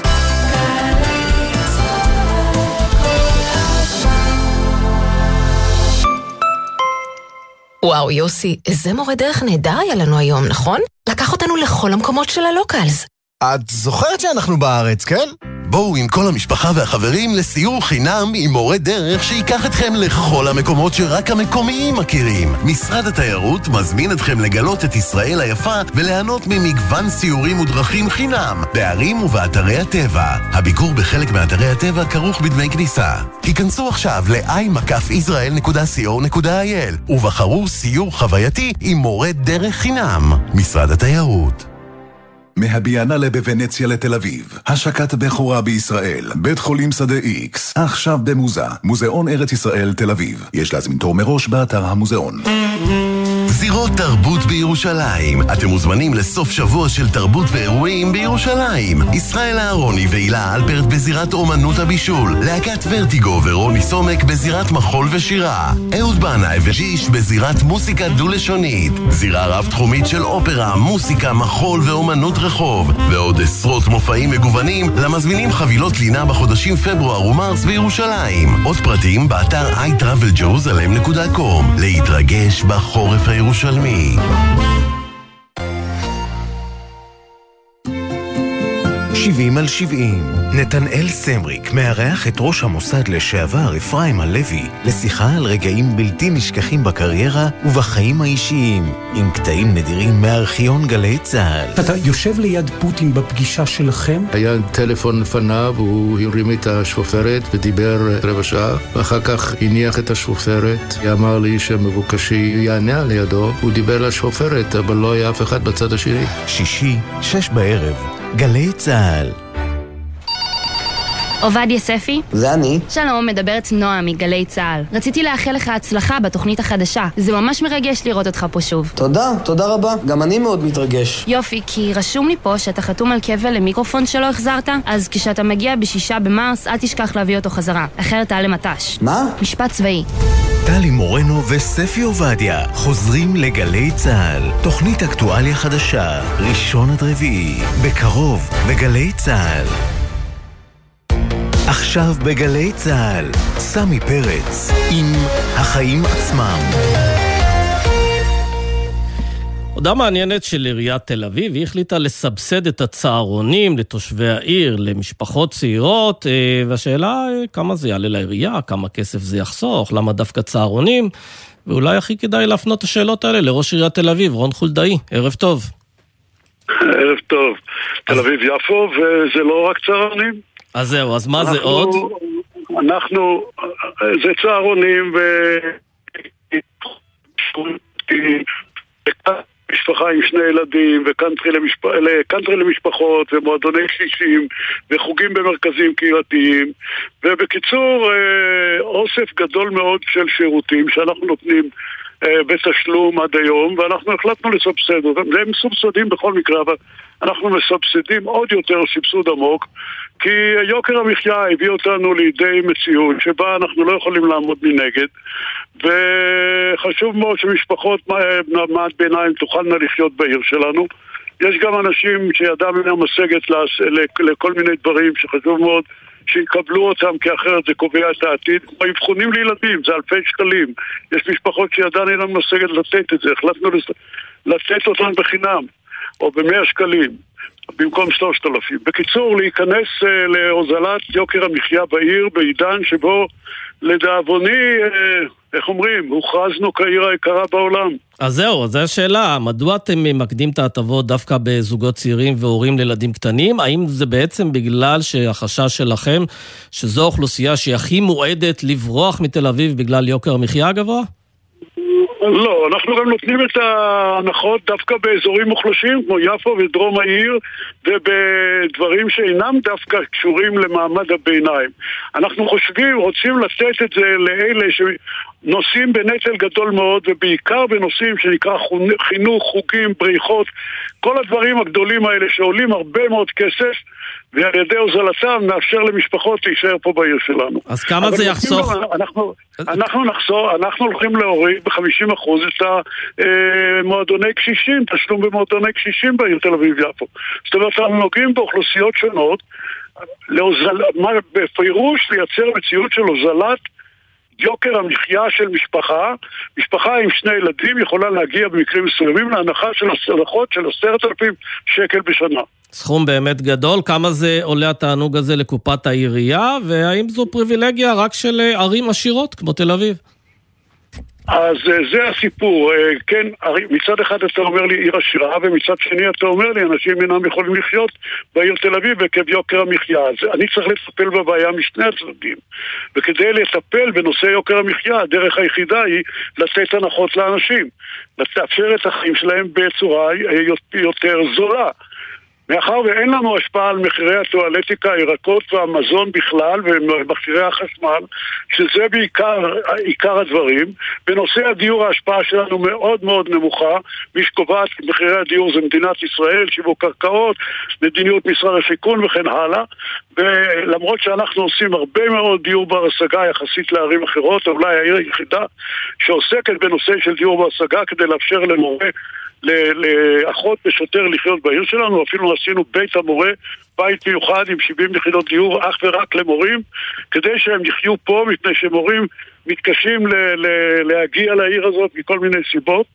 וואו, יוסי, איזה מורה דרך נהדר היה לנו היום, נכון? לקח אותנו לכל המקומות של הלוקלס. את זוכרת שאנחנו בארץ, כן? בואו עם כל המשפחה והחברים לסיור חינם עם מורה דרך שייקח אתכם לכל המקומות שרק המקומיים מכירים. משרד התיירות מזמין אתכם לגלות את ישראל היפה וליהנות ממגוון סיורים ודרכים חינם בערים ובאתרי הטבע. הביקור בחלק מאתרי הטבע כרוך בדמי כניסה. היכנסו עכשיו ל-i-israel.co.il ובחרו סיור חווייתי עם מורה דרך חינם. משרד התיירות מהביאנלה בוונציה לתל אביב, השקת בכורה בישראל, בית חולים שדה איקס, עכשיו במוזה, מוזיאון ארץ ישראל תל אביב. יש להזמין תור מראש באתר המוזיאון. זירות תרבות בירושלים. אתם מוזמנים לסוף שבוע של תרבות ואירועים בירושלים. ישראל אהרוני והילה אלפרט בזירת אומנות הבישול. להקת ורטיגו ורוני סומק בזירת מחול ושירה. אהוד בנאי וג'יש בזירת מוסיקה דו-לשונית. זירה רב-תחומית של אופרה, מוסיקה, מחול ואומנות רחוב. ועוד עשרות מופעים מגוונים למזמינים חבילות לינה בחודשים פברואר ומרס בירושלים. עוד פרטים באתר iTravelJerusalem.com להתרגש בחורף הירושלמי. 70 על 70. נתנאל סמריק מארח את ראש המוסד לשעבר אפרים הלוי לשיחה על רגעים בלתי נשכחים בקריירה ובחיים האישיים, עם קטעים נדירים מארכיון גלי צה"ל. אתה יושב ליד פוטין בפגישה שלכם? היה טלפון לפניו, הוא הרים את השופרת ודיבר רבע שעה, ואחר כך הניח את השופרת. היא אמר לי שמבוקשי יענה על ידו, הוא דיבר לשופרת, אבל לא היה אף אחד בצד השני. שישי, שש בערב. גלי צה"ל. עובדיה ספי? זה אני. שלום, מדברת נועה מגלי צה"ל. רציתי לאחל לך הצלחה בתוכנית החדשה. זה ממש מרגש לראות אותך פה שוב. תודה, תודה רבה. גם אני מאוד מתרגש. יופי, כי רשום לי פה שאתה חתום על כבל למיקרופון שלא החזרת, אז כשאתה מגיע בשישה במרס, אל תשכח להביא אותו חזרה. אחרת תעלה מט"ש. מה? משפט צבאי. טלי מורנו וספי עובדיה חוזרים לגלי צה"ל. תוכנית אקטואליה חדשה, ראשון עד רביעי, בקרוב, בגלי צה"ל. עכשיו בגלי צה"ל, סמי פרץ עם החיים עצמם. הודעה מעניינת של עיריית תל אביב, היא החליטה לסבסד את הצהרונים לתושבי העיר, למשפחות צעירות, אה, והשאלה אה, כמה זה יעלה לעירייה, כמה כסף זה יחסוך, למה דווקא צהרונים, ואולי הכי כדאי להפנות את השאלות האלה לראש עיריית תל אביב, רון חולדאי, ערב טוב. ערב טוב. תל אביב-יפו, וזה לא רק צהרונים. אז זהו, אז מה זה עוד? אנחנו, זה צהרונים ו... משפחה עם שני ילדים, וקאנטרי למשפ... למשפחות, ומועדוני קשישים, וחוגים במרכזים קהילתיים, ובקיצור, אה, אוסף גדול מאוד של שירותים שאנחנו נותנים בתשלום עד היום, ואנחנו החלטנו לסבסד אותם. והם מסובסדים בכל מקרה, אבל אנחנו מסבסדים עוד יותר סבסוד עמוק, כי יוקר המחיה הביא אותנו לידי מציאות שבה אנחנו לא יכולים לעמוד מנגד, וחשוב מאוד שמשפחות מעמד ביניים תוכלנה לחיות בעיר שלנו. יש גם אנשים שידם אינה משגת לכל מיני דברים שחשוב מאוד שיקבלו אותם, כי אחרת זה קובע את העתיד. כמו אבחונים לילדים, זה אלפי שקלים. יש משפחות שידן אינה משגת לתת את זה, החלטנו לתת אותם בחינם, או במאה שקלים. במקום שלושת אלפים. בקיצור, להיכנס uh, להוזלת יוקר המחיה בעיר בעידן שבו לדאבוני, uh, איך אומרים, הוכרזנו כעיר היקרה בעולם. אז זהו, זו השאלה, מדוע אתם ממקדים את ההטבות דווקא בזוגות צעירים והורים לילדים קטנים? האם זה בעצם בגלל שהחשש שלכם שזו אוכלוסייה שהיא הכי מועדת לברוח מתל אביב בגלל יוקר המחיה הגבוה? לא, אנחנו גם נותנים את ההנחות דווקא באזורים מוחלשים כמו יפו ודרום העיר ובדברים שאינם דווקא קשורים למעמד הביניים. אנחנו חושבים, רוצים לתת את זה לאלה שנושאים בנטל גדול מאוד ובעיקר בנושאים שנקרא חינוך, חוגים, בריחות, כל הדברים הגדולים האלה שעולים הרבה מאוד כסף ועל ידי הוזלתם נאפשר למשפחות להישאר פה בעיר שלנו. אז כמה זה יחסוך? אנחנו, אנחנו נחסוך, אנחנו הולכים להוריד ב-50% את המועדוני קשישים, תשלום במועדוני קשישים בעיר תל אביב-יפו. זאת אומרת, אנחנו נוגעים באוכלוסיות שונות, להוזל, בפירוש לייצר מציאות של הוזלת יוקר המחיה של משפחה, משפחה עם שני ילדים יכולה להגיע במקרים מסוימים להנחה של הנחות של עשרת אלפים שקל בשנה. סכום באמת גדול, כמה זה עולה התענוג הזה לקופת העירייה, והאם זו פריבילגיה רק של אה, ערים עשירות כמו תל אביב? אז אה, זה הסיפור, אה, כן, מצד אחד אתה אומר לי עיר עשירה ומצד שני אתה אומר לי אנשים אינם יכולים לחיות בעיר תל אביב עקב יוקר המחיה. אז אני צריך לטפל בבעיה משני הצדדים. וכדי לטפל בנושא יוקר המחיה הדרך היחידה היא לתת הנחות לאנשים. לאפשר את החיים שלהם בצורה יותר זולה מאחר ואין לנו השפעה על מחירי הטואלטיקה, הירקות והמזון בכלל ומכשירי החשמל, שזה בעיקר עיקר הדברים, בנושא הדיור ההשפעה שלנו מאוד מאוד נמוכה, מי שקובעת מחירי הדיור זה מדינת ישראל, שיווק קרקעות, מדיניות משרד השיכון וכן הלאה, ולמרות שאנחנו עושים הרבה מאוד דיור בר השגה יחסית לערים אחרות, אולי העיר היחידה שעוסקת בנושא של דיור בר השגה כדי לאפשר למורה לאחות ושוטר לחיות בעיר שלנו, אפילו עשינו בית המורה, בית מיוחד עם 70 יחידות דיור אך ורק למורים, כדי שהם יחיו פה, מפני שמורים מתקשים להגיע לעיר הזאת מכל מיני סיבות.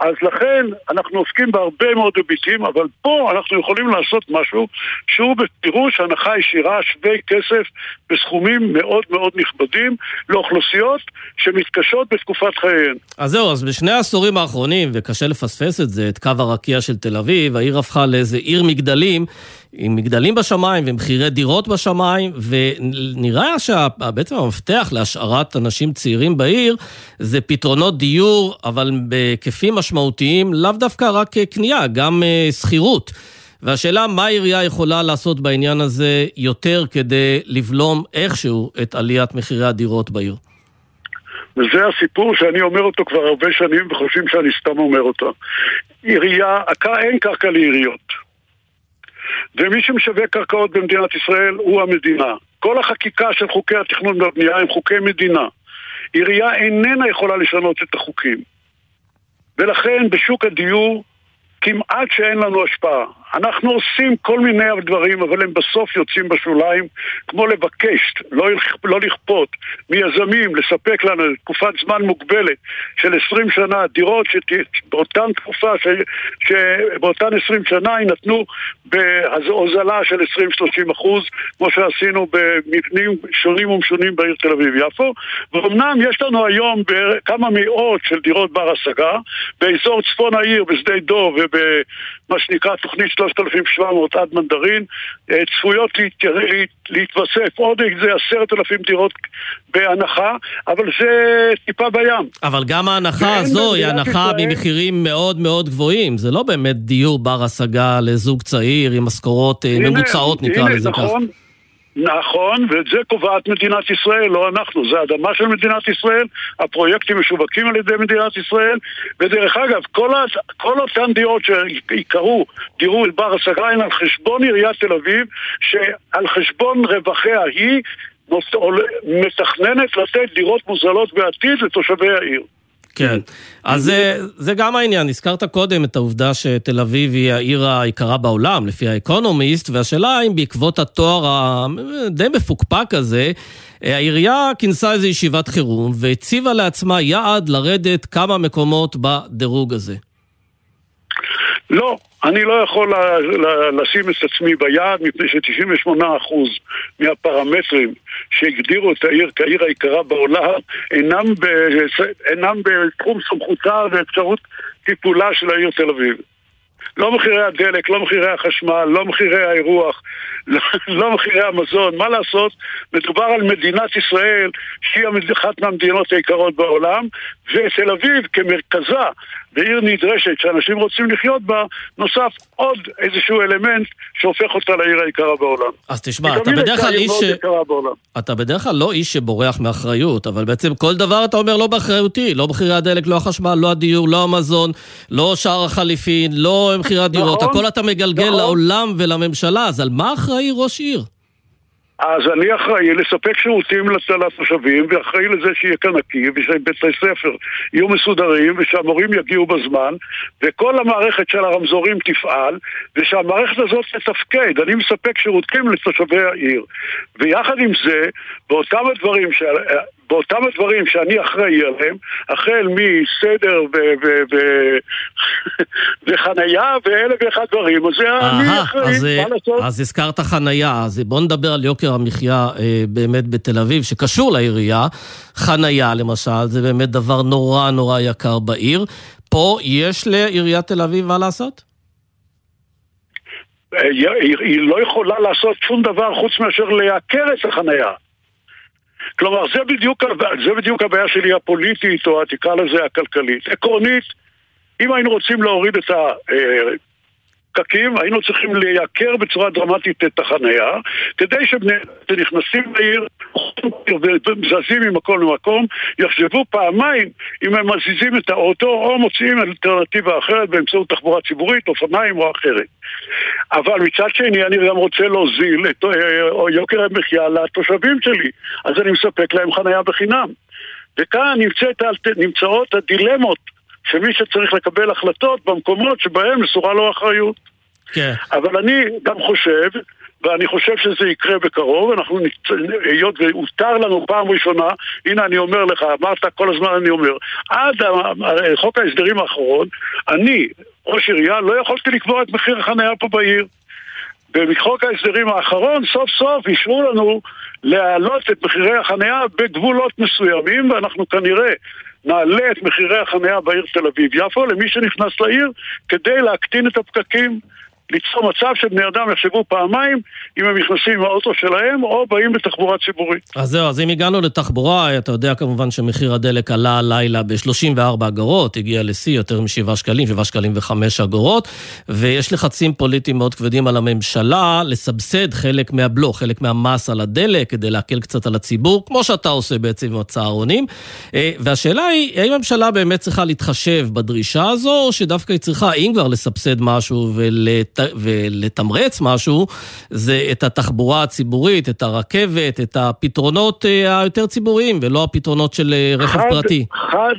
אז לכן אנחנו עוסקים בהרבה מאוד היבטים, אבל פה אנחנו יכולים לעשות משהו שהוא בפירוש הנחה ישירה, שווי כסף בסכומים מאוד מאוד נכבדים לאוכלוסיות שמתקשות בתקופת חייהן. אז זהו, אז בשני העשורים האחרונים, וקשה לפספס את זה, את קו הרקיע של תל אביב, העיר הפכה לאיזה עיר מגדלים. עם מגדלים בשמיים ומחירי דירות בשמיים, ונראה שבעצם המפתח להשארת אנשים צעירים בעיר זה פתרונות דיור, אבל בהיקפים משמעותיים, לאו דווקא רק קנייה, גם אה, שכירות. והשאלה מה העירייה יכולה לעשות בעניין הזה יותר כדי לבלום איכשהו את עליית מחירי הדירות בעיר. וזה הסיפור שאני אומר אותו כבר הרבה שנים וחושבים שאני סתם אומר אותו. עירייה, אין קרקע לעיריות. ומי שמשווק קרקעות במדינת ישראל הוא המדינה. כל החקיקה של חוקי התכנון והבנייה הם חוקי מדינה. עירייה איננה יכולה לשנות את החוקים. ולכן בשוק הדיור כמעט שאין לנו השפעה. אנחנו עושים כל מיני דברים, אבל הם בסוף יוצאים בשוליים, כמו לבקש, לא, לא לכפות, מיזמים לספק לנו תקופת זמן מוגבלת של 20 שנה דירות שבאותן תקופה, ש, שבאותן 20 שנה יינתנו בהוזלה של 20-30 אחוז, כמו שעשינו במבנים שונים ומשונים בעיר תל אביב-יפו, ואומנם יש לנו היום כמה מאות של דירות בר השגה, באזור צפון העיר, בשדה דוב ובמה שנקרא תוכנית 3,700 עד מנדרין, אה, צפויות להתווסף עוד איזה עשרת אלפים דירות בהנחה, אבל זה טיפה בים. אבל גם ההנחה הזו היא הנחה ישראל... ממחירים מאוד מאוד גבוהים. זה לא באמת דיור בר השגה לזוג צעיר עם משכורות אה, ממוצעות, נקרא לזה ככה. נכון. ואת זה קובעת מדינת ישראל, לא אנחנו. זה אדמה של מדינת ישראל, הפרויקטים משווקים על ידי מדינת ישראל, ודרך אגב, כל, ה, כל אותן דירות שיקראו דירו אל בר השגה הן על חשבון עיריית תל אביב, שעל חשבון רווחיה היא מתכננת לתת דירות מוזלות בעתיד לתושבי העיר. כן, אז זה, זה גם העניין. הזכרת קודם את העובדה שתל אביב היא העיר היקרה בעולם, לפי האקונומיסט, והשאלה האם בעקבות התואר הדי מפוקפק הזה, העירייה כינסה איזו ישיבת חירום והציבה לעצמה יעד לרדת כמה מקומות בדירוג הזה. לא, אני לא יכול לשים את עצמי ביעד מפני ש-98% מהפרמטרים שהגדירו את העיר כעיר היקרה בעולם אינם, ב, אינם בתחום סמכותה ואפשרות טיפולה של העיר תל אביב. לא מחירי הדלק, לא מחירי החשמל, לא מחירי האירוח, [laughs] לא, לא מחירי המזון. מה לעשות? מדובר על מדינת ישראל, שהיא אחת מהמדינות היקרות בעולם, ותל אביב כמרכזה ועיר נדרשת שאנשים רוצים לחיות בה, נוסף עוד איזשהו אלמנט שהופך אותה לעיר היקרה בעולם. אז תשמע, אתה בדרך כלל איש... ש... אתה בדרך כלל לא איש שבורח מאחריות, אבל בעצם כל דבר אתה אומר לא באחריותי, לא מחירי הדלק, לא החשמל, לא הדיור, לא המזון, לא שער החליפין, לא מחירי הדירות, נכון, הכל אתה מגלגל נכון. לעולם ולממשלה, אז על מה אחראי ראש עיר? אז אני אחראי לספק שירותים לתושבים, ואחראי לזה שיהיה כאן נקי, ושבתי ספר יהיו מסודרים, ושהמורים יגיעו בזמן, וכל המערכת של הרמזורים תפעל, ושהמערכת הזאת תתפקד. אני מספק שירותים לתושבי העיר. ויחד עם זה, באותם הדברים, ש... באותם הדברים שאני אחראי עליהם, החל מסדר [laughs] וחנייה ואלף ואחד דברים, אז זה אני אחראי, מה לעשות? אז הזכרת חנייה, אז בוא נדבר על יוקר המחיה אה, באמת בתל אביב, שקשור לעירייה. חנייה למשל, זה באמת דבר נורא נורא יקר בעיר. פה יש לעיריית תל אביב מה לעשות? אה, היא לא יכולה לעשות שום דבר חוץ מאשר לייקר את החנייה. כלומר, זה בדיוק, זה בדיוק הבעיה שלי הפוליטית, או תקרא לזה הכלכלית. עקרונית, אם היינו רוצים להוריד את הפקקים, היינו צריכים לייקר בצורה דרמטית את החנייה, כדי שבני שנכנסים לעיר וזזים ממקום למקום, יחשבו פעמיים אם הם מזיזים את האוטו או מוצאים אלטרנטיבה אחרת באמצעות תחבורה ציבורית, אופניים או אחרת. אבל מצד שני אני גם רוצה להוזיל את אה, יוקר המחיה לתושבים שלי, אז אני מספק להם חנייה בחינם. וכאן נמצאת, נמצאות הדילמות של מי שצריך לקבל החלטות במקומות שבהם מסורה לו אחריות. כן. אבל אני גם חושב ואני חושב שזה יקרה בקרוב, אנחנו, היות והותר לנו פעם ראשונה, הנה אני אומר לך, אמרת כל הזמן אני אומר, עד חוק ההסדרים האחרון, אני, ראש עירייה, לא יכולתי לקבוע את מחיר החניה פה בעיר. ומחוק ההסדרים האחרון, סוף סוף אישרו לנו להעלות את מחירי החניה בגבולות מסוימים, ואנחנו כנראה נעלה את מחירי החניה בעיר תל אביב-יפו למי שנכנס לעיר כדי להקטין את הפקקים. ליצור מצב שבני אדם יחשבו פעמיים אם הם נכנסים עם האוטו שלהם או באים בתחבורה ציבורית. אז זהו, אז אם הגענו לתחבורה, אתה יודע כמובן שמחיר הדלק עלה הלילה ב-34 אגורות, הגיע לשיא יותר מ-7 שקלים, 7 שקלים ו-5 אגורות, ויש לחצים פוליטיים מאוד כבדים על הממשלה לסבסד חלק מהבלו, חלק מהמס על הדלק, כדי להקל קצת על הציבור, כמו שאתה עושה בעצם עם הצהרונים. אה, והשאלה היא, האם הממשלה באמת צריכה להתחשב בדרישה הזו, או שדווקא היא צריכה, אם כבר לסבסד משהו ולת... ולתמרץ משהו, זה את התחבורה הציבורית, את הרכבת, את הפתרונות אה, היותר ציבוריים, ולא הפתרונות של אה, רכב חד, פרטי. חד,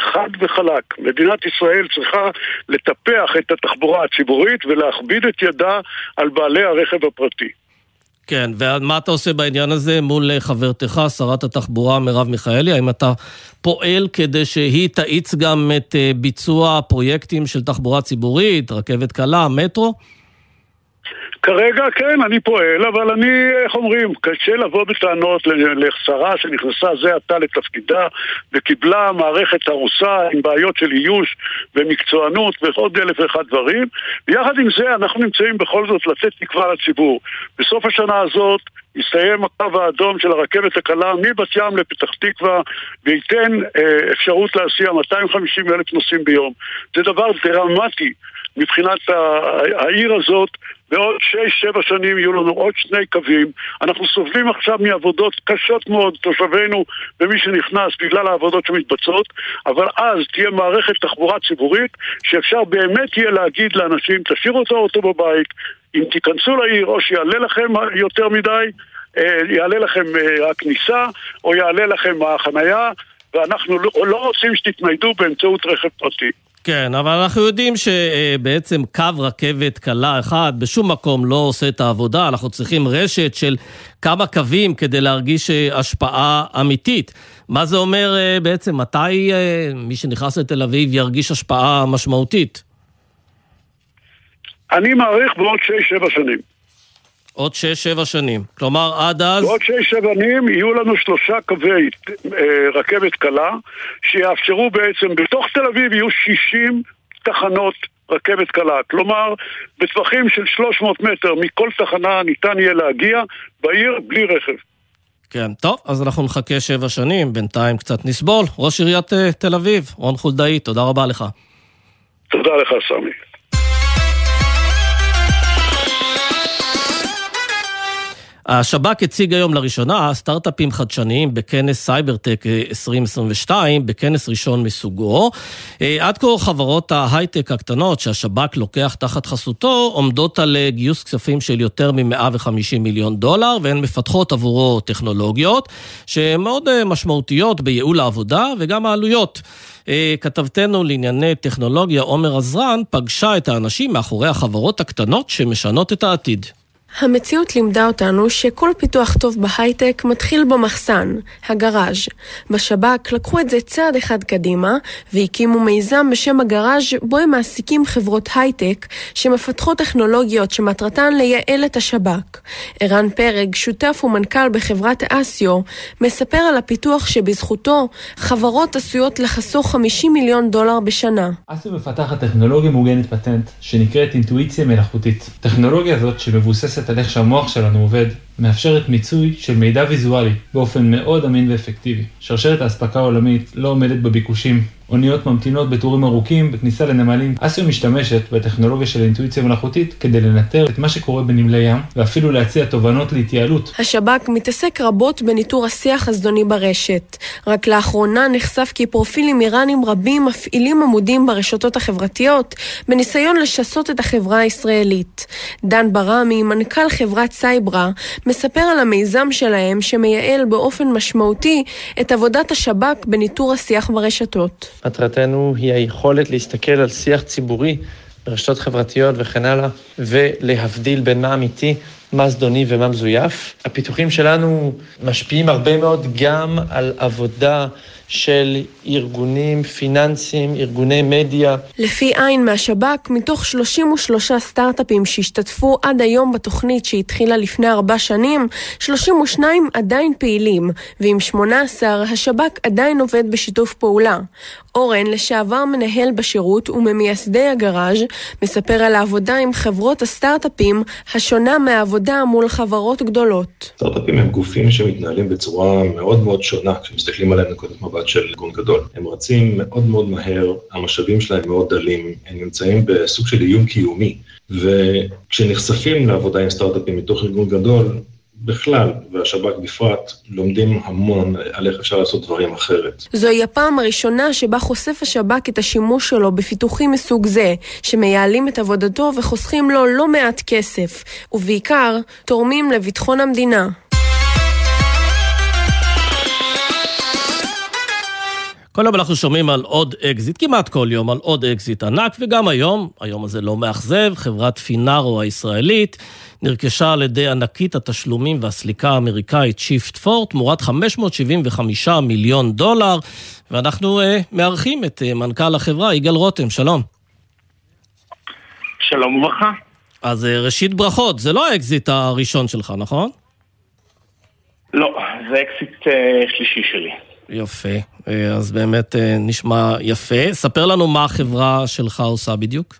חד וחלק. מדינת ישראל צריכה לטפח את התחבורה הציבורית ולהכביד את ידה על בעלי הרכב הפרטי. כן, ומה אתה עושה בעניין הזה מול אה, חברתך, שרת התחבורה מרב מיכאלי? האם אתה פועל כדי שהיא תאיץ גם את אה, ביצוע פרויקטים של תחבורה ציבורית, רכבת קלה, מטרו? כרגע כן, אני פועל, אבל אני, איך אומרים, קשה לבוא בטענות לשרה שנכנסה זה עתה לתפקידה וקיבלה מערכת הרוסה עם בעיות של איוש ומקצוענות ועוד אלף ואחד דברים ויחד עם זה אנחנו נמצאים בכל זאת לתת תקווה לציבור. בסוף השנה הזאת יסתיים הקו האדום של הרכבת הקלה מבת ים לפתח תקווה וייתן אה, אפשרות להסיע 250 אלף נוסעים ביום. זה דבר דרמטי מבחינת העיר הזאת בעוד שש-שבע שנים יהיו לנו עוד שני קווים. אנחנו סובלים עכשיו מעבודות קשות מאוד, תושבינו ומי שנכנס בגלל העבודות שמתבצעות, אבל אז תהיה מערכת תחבורה ציבורית שאפשר באמת יהיה להגיד לאנשים, תשאירו את האוטו בבית, אם תיכנסו לעיר או שיעלה לכם יותר מדי, אה, יעלה לכם אה, הכניסה או יעלה לכם החנייה, ואנחנו לא, לא רוצים שתתניידו באמצעות רכב פרטי. כן, אבל אנחנו יודעים שבעצם קו רכבת קלה אחד בשום מקום לא עושה את העבודה, אנחנו צריכים רשת של כמה קווים כדי להרגיש אה, השפעה אמיתית. מה זה אומר אה, בעצם, מתי אה, מי שנכנס לתל אביב ירגיש השפעה משמעותית? אני מעריך בעוד 6-7 שנים. עוד שש-שבע שנים. כלומר, עד אז... עוד שש-שבע שנים יהיו לנו שלושה קווי אה, רכבת קלה, שיאפשרו בעצם, בתוך תל אביב יהיו 60 תחנות רכבת קלה. כלומר, בטווחים של 300 מטר מכל תחנה ניתן יהיה להגיע בעיר בלי רכב. כן, טוב, אז אנחנו נחכה שבע שנים, בינתיים קצת נסבול. ראש עיריית uh, תל אביב, רון חולדאי, תודה רבה לך. תודה לך, סמי. השב"כ הציג היום לראשונה סטארט-אפים חדשניים בכנס סייברטק 2022, בכנס ראשון מסוגו. אה, עד כה חברות ההייטק הקטנות שהשב"כ לוקח תחת חסותו עומדות על אה, גיוס כספים של יותר מ-150 מיליון דולר, והן מפתחות עבורו טכנולוגיות שהן מאוד אה, משמעותיות בייעול העבודה וגם העלויות. כתבתנו לענייני טכנולוגיה עומר עזרן פגשה את האנשים מאחורי החברות הקטנות שמשנות את העתיד. המציאות לימדה אותנו שכל פיתוח טוב בהייטק מתחיל במחסן, הגראז'. בשב"כ לקחו את זה צעד אחד קדימה והקימו מיזם בשם הגראז' בו הם מעסיקים חברות הייטק שמפתחות טכנולוגיות שמטרתן לייעל את השב"כ. ערן פרג, שותף ומנכ"ל בחברת אסיו, מספר על הפיתוח שבזכותו חברות עשויות לחסוך 50 מיליון דולר בשנה. אסיו מפתחת טכנולוגיה מוגנת פטנט שנקראת אינטואיציה מלאכותית. טכנולוגיה זאת שמבוססת מבוססת על איך שהמוח שלנו עובד, מאפשרת מיצוי של מידע ויזואלי באופן מאוד אמין ואפקטיבי. שרשרת האספקה העולמית לא עומדת בביקושים אוניות ממתינות בטורים ארוכים בכניסה לנמלים. אסיו משתמשת בטכנולוגיה של אינטואיציה מלאכותית כדי לנטר את מה שקורה בנמלי ים, ואפילו להציע תובנות להתייעלות. השב"כ מתעסק רבות בניטור השיח הזדוני ברשת. רק לאחרונה נחשף כי פרופילים איראנים רבים מפעילים עמודים ברשתות החברתיות, בניסיון לשסות את החברה הישראלית. דן ברמי, מנכ"ל חברת סייברה, מספר על המיזם שלהם שמייעל באופן משמעותי את עבודת השב"כ בניטור השיח ברשתות. מטרתנו היא היכולת להסתכל על שיח ציבורי ברשתות חברתיות וכן הלאה, ולהבדיל בין מה אמיתי, מה זדוני ומה מזויף. הפיתוחים שלנו משפיעים הרבה מאוד גם על עבודה של ארגונים פיננסיים, ארגוני מדיה. לפי עין מהשב"כ, מתוך 33 סטארט-אפים שהשתתפו עד היום בתוכנית שהתחילה לפני ארבע שנים, 32 עדיין פעילים, ועם 18 השב"כ עדיין עובד בשיתוף פעולה. אורן, לשעבר מנהל בשירות וממייסדי הגראז', מספר על העבודה עם חברות הסטארט-אפים, השונה מהעבודה מול חברות גדולות. סטארט-אפים הם גופים שמתנהלים בצורה מאוד מאוד שונה כשמסתכלים עליהם נקודת מבט של ארגון גדול. הם רצים מאוד מאוד מהר, המשאבים שלהם מאוד דלים, הם נמצאים בסוג של איום קיומי, וכשנחשפים לעבודה עם סטארט-אפים מתוך ארגון גדול, בכלל, והשב"כ בפרט, לומדים המון על איך אפשר לעשות דברים אחרת. זוהי הפעם הראשונה שבה חושף השב"כ את השימוש שלו בפיתוחים מסוג זה, שמייעלים את עבודתו וחוסכים לו לא מעט כסף, ובעיקר, תורמים לביטחון המדינה. כל יום אנחנו שומעים על עוד אקזיט, כמעט כל יום על עוד אקזיט ענק, וגם היום, היום הזה לא מאכזב, חברת פינארו הישראלית נרכשה על ידי ענקית התשלומים והסליקה האמריקאית Shift4, תמורת 575 מיליון דולר, ואנחנו אה, מארחים את אה, מנכ"ל החברה, יגאל רותם, שלום. שלום וברכה. אז אה, ראשית ברכות, זה לא האקזיט הראשון שלך, נכון? לא, זה אקזיט אה, שלישי שלי. יפה, אז באמת נשמע יפה. ספר לנו מה החברה שלך עושה בדיוק.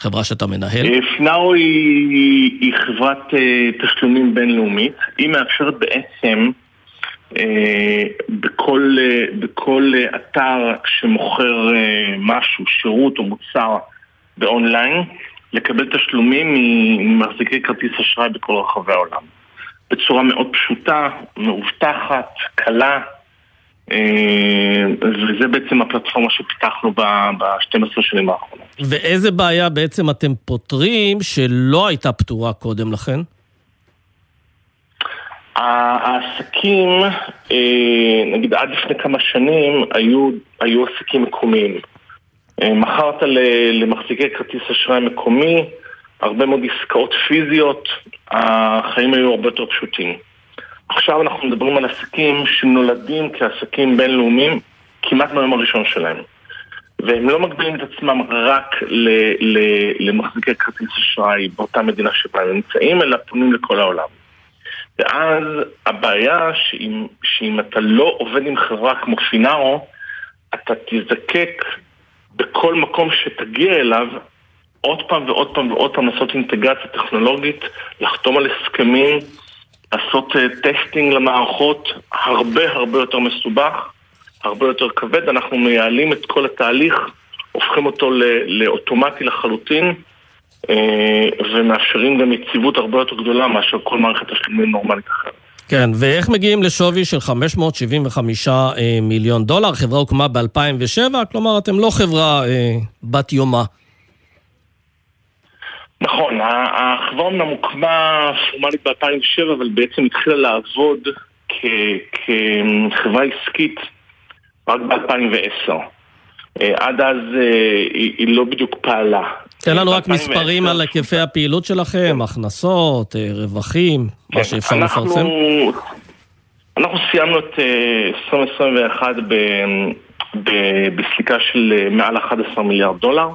חברה שאתה מנהל? פינארו היא, היא חברת אה, תשלומים בינלאומית. היא מאפשרת בעצם uh, בכל, uh, בכל אתר שמוכר uh, משהו, שירות או מוצר באונליין, לקבל תשלומים ממחזיקי כרטיס אשראי בכל רחבי העולם. בצורה מאוד פשוטה, מאובטחת, קלה. אה, וזה בעצם הפלטפורמה שפיתחנו ב-12 שנים האחרונות. ואיזה בעיה בעצם אתם פותרים שלא הייתה פתורה קודם לכן? העסקים, אה, נגיד עד לפני כמה שנים, היו, היו עסקים מקומיים. אה, מכרת למחזיקי כרטיס אשראי מקומי, הרבה מאוד עסקאות פיזיות, החיים היו הרבה יותר פשוטים. עכשיו אנחנו מדברים על עסקים שנולדים כעסקים בינלאומיים כמעט מהיום הראשון שלהם. והם לא מגבילים את עצמם רק ל- ל- למחזיקי כרטיס אשראי באותה מדינה שבה הם נמצאים, אלא פונים לכל העולם. ואז הבעיה שאם, שאם אתה לא עובד עם חברה כמו פינארו, אתה תזדקק בכל מקום שתגיע אליו עוד פעם ועוד פעם ועוד פעם לעשות אינטגרציה טכנולוגית, לחתום על הסכמים לעשות אה, טסטינג למערכות הרבה הרבה יותר מסובך, הרבה יותר כבד, אנחנו מייעלים את כל התהליך, הופכים אותו לאוטומטי לחלוטין ומאפשרים גם יציבות הרבה יותר גדולה מאשר כל מערכת תשלומים נורמלית אחרת. כן, ואיך מגיעים לשווי של 575 מיליון דולר? החברה הוקמה ב-2007, כלומר אתם לא חברה בת יומה. נכון, החברה הוקמה פורמלית ב-2007, אבל בעצם התחילה לעבוד כחברה עסקית רק ב-2010. עד אז היא לא בדיוק פעלה. תן לנו רק מספרים על היקפי הפעילות שלכם, הכנסות, רווחים, מה שאפשר לפרסם. אנחנו סיימנו את 2021 בסליקה של מעל 11 מיליארד דולר.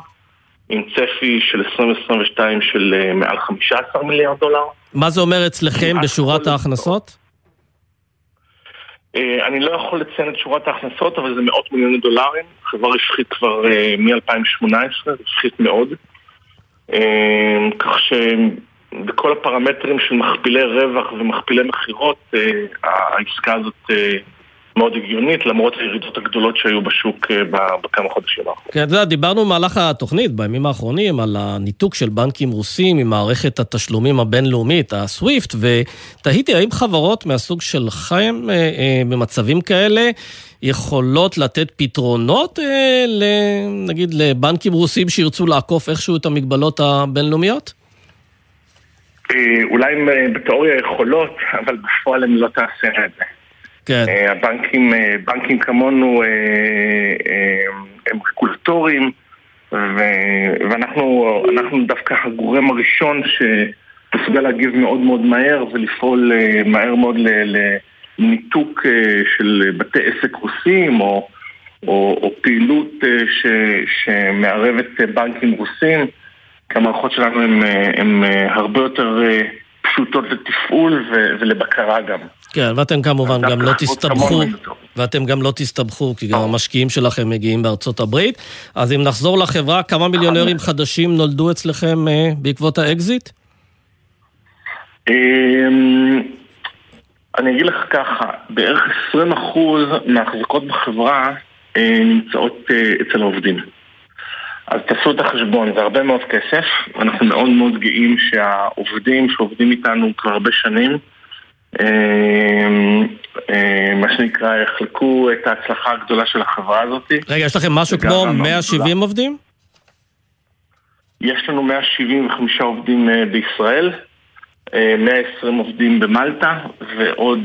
עם צפי של 2022 של מעל 15 מיליארד דולר. מה זה אומר אצלכם בשורת ההכנסות? אני לא יכול לציין את שורת ההכנסות, אבל זה מאות מיליוני דולרים. חברה רווחית כבר מ-2018, רווחית מאוד. כך שבכל הפרמטרים של מכפילי רווח ומכפילי מכירות, העסקה הזאת מאוד הגיונית, למרות הירידות הגדולות שהיו בשוק בכמה חודשים האחרונים. כן, אתה יודע, דיברנו במהלך התוכנית, בימים האחרונים, על הניתוק של בנקים רוסים ממערכת התשלומים הבינלאומית, הסוויפט, ותהיתי האם חברות מהסוג שלכם, במצבים כאלה, יכולות לתת פתרונות, נגיד, לבנקים רוסים שירצו לעקוף איכשהו את המגבלות הבינלאומיות? אולי בתיאוריה יכולות, אבל בפועל הן לא תעשינה את זה. כן. הבנקים, בנקים כמונו הם רגולטוריים ואנחנו דווקא הגורם הראשון שמסוגל להגיב מאוד מאוד מהר ולפעול מהר מאוד לניתוק של בתי עסק רוסים או, או, או פעילות ש, שמערבת בנקים רוסים כי המערכות שלנו הן הרבה יותר פשוטות לתפעול ולבקרה גם. כן, ואתם כמובן גם לא תסתבכו, ואתם גם לא תסתבכו, כי גם המשקיעים שלכם מגיעים בארצות הברית. אז אם נחזור לחברה, כמה מיליונרים חדשים נולדו אצלכם בעקבות האקזיט? אני אגיד לך ככה, בערך 20% מההחזקות בחברה נמצאות אצל העובדים. אז תעשו את החשבון, זה הרבה מאוד כסף, אנחנו מאוד מאוד גאים שהעובדים שעובדים איתנו כבר הרבה שנים, מה שנקרא, יחלקו את ההצלחה הגדולה של החברה הזאת. רגע, יש לכם משהו כמו 170 עובדים? יש לנו 175 עובדים בישראל, 120 עובדים במלטה, ועוד...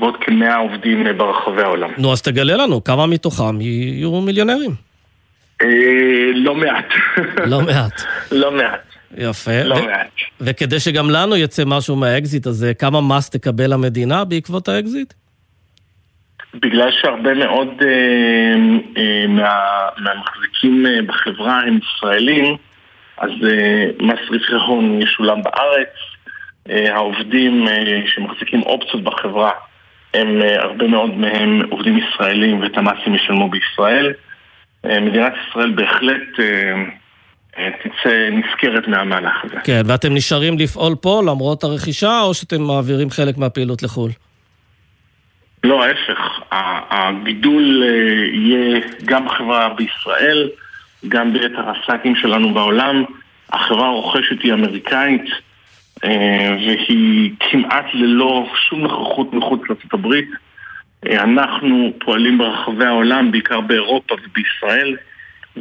ועוד כמאה עובדים ברחבי העולם. נו, אז תגלה לנו, כמה מתוכם יהיו מיליונרים? לא מעט. לא מעט. [laughs] לא מעט. יפה. לא מעט. וכדי שגם לנו יצא משהו מהאקזיט הזה, כמה מס תקבל המדינה בעקבות האקזיט? בגלל שהרבה מאוד מהמחזיקים בחברה הם ישראלים, אז מס רווחי הון ישולם בארץ. העובדים שמחזיקים אופציות בחברה, הם הרבה מאוד מהם עובדים ישראלים ואת המסים ישלמו בישראל. מדינת ישראל בהחלט תצא נזכרת מהמהלך הזה. כן, ואתם נשארים לפעול פה למרות הרכישה, או שאתם מעבירים חלק מהפעילות לחו"ל? לא, ההפך. הגידול יהיה גם בחברה בישראל, גם ביתר הסאקים שלנו בעולם. החברה הרוכשת היא אמריקאית, והיא כמעט ללא שום נוכחות מחוץ לארצות הברית. אנחנו פועלים ברחבי העולם, בעיקר באירופה ובישראל,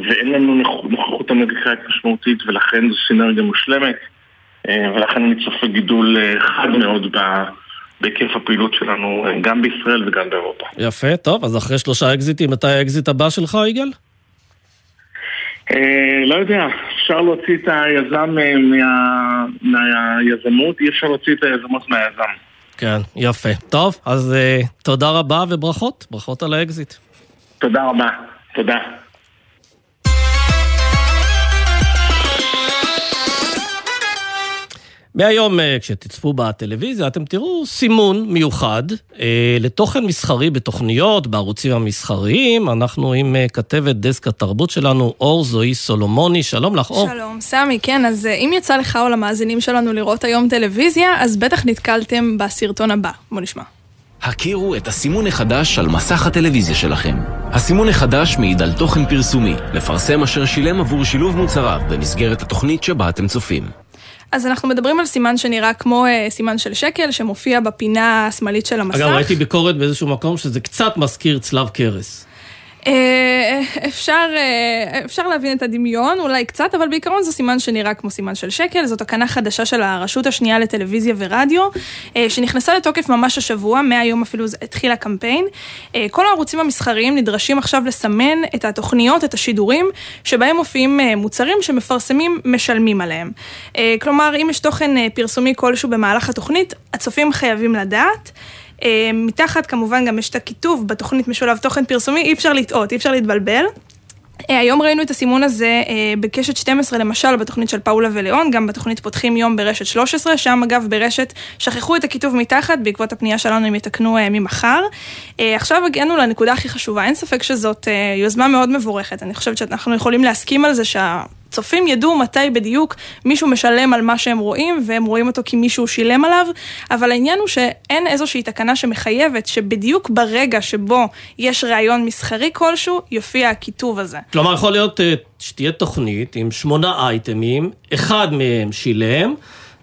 ואין לנו נוכחות אמריקאית משמעותית, ולכן זו סינרגיה מושלמת, ולכן אני צופה גידול חד מאוד בהיקף הפעילות שלנו, גם בישראל וגם באירופה. יפה, טוב, אז אחרי שלושה אקזיטים, מתי האקזיט הבא שלך, יגאל? לא יודע, אפשר להוציא את היזם מהיזמות, אי אפשר להוציא את היזמות מהיזם. כן, יפה. טוב, אז תודה רבה וברכות, ברכות על האקזיט. תודה רבה, תודה. מהיום, כשתצפו בטלוויזיה, אתם תראו סימון מיוחד אה, לתוכן מסחרי בתוכניות, בערוצים המסחריים. אנחנו עם אה, כתבת דסק התרבות שלנו, אור זוהי סולומוני. שלום לך, אור. שלום, סמי, כן, אז אם יצא לך או למאזינים שלנו לראות היום טלוויזיה, אז בטח נתקלתם בסרטון הבא. בוא נשמע. הכירו את הסימון החדש על מסך הטלוויזיה שלכם. הסימון החדש מעיד על תוכן פרסומי, לפרסם אשר שילם עבור שילוב מוצריו במסגרת התוכנית שבה אתם צופים. אז אנחנו מדברים על סימן שנראה כמו uh, סימן של שקל, שמופיע בפינה השמאלית של המסך. אגב, ראיתי ביקורת באיזשהו מקום שזה קצת מזכיר צלב קרס. אה, אפשר, אה, אפשר להבין את הדמיון, אולי קצת, אבל בעיקרון זה סימן שנראה כמו סימן של שקל. זאת תקנה חדשה של הרשות השנייה לטלוויזיה ורדיו, אה, שנכנסה לתוקף ממש השבוע, מהיום אפילו התחיל הקמפיין. כל הערוצים המסחריים נדרשים עכשיו לסמן את התוכניות, את השידורים, שבהם מופיעים מוצרים שמפרסמים משלמים עליהם. כלומר, אם יש תוכן פרסומי כלשהו במהלך התוכנית, הצופים חייבים לדעת. אה, מתחת כמובן גם יש את הכיתוב בתוכנית משולב תוכן פרסומי, אי אפשר לטעות, אי אפשר להתבלבל. אה, היום ראינו את הסימון הזה אה, בקשת 12 למשל בתוכנית של פאולה וליאון, גם בתוכנית פותחים יום ברשת 13, שם אגב ברשת שכחו את הכיתוב מתחת, בעקבות הפנייה שלנו הם יתקנו ממחר. עכשיו הגענו לנקודה הכי חשובה, אין ספק שזאת יוזמה מאוד מבורכת, אני חושבת שאנחנו יכולים להסכים על זה שה... צופים ידעו מתי בדיוק מישהו משלם על מה שהם רואים, והם רואים אותו כי מישהו שילם עליו, אבל העניין הוא שאין איזושהי תקנה שמחייבת שבדיוק ברגע שבו יש ראיון מסחרי כלשהו, יופיע הכיתוב הזה. כלומר, יכול להיות אה, שתהיה תוכנית עם שמונה אייטמים, אחד מהם שילם,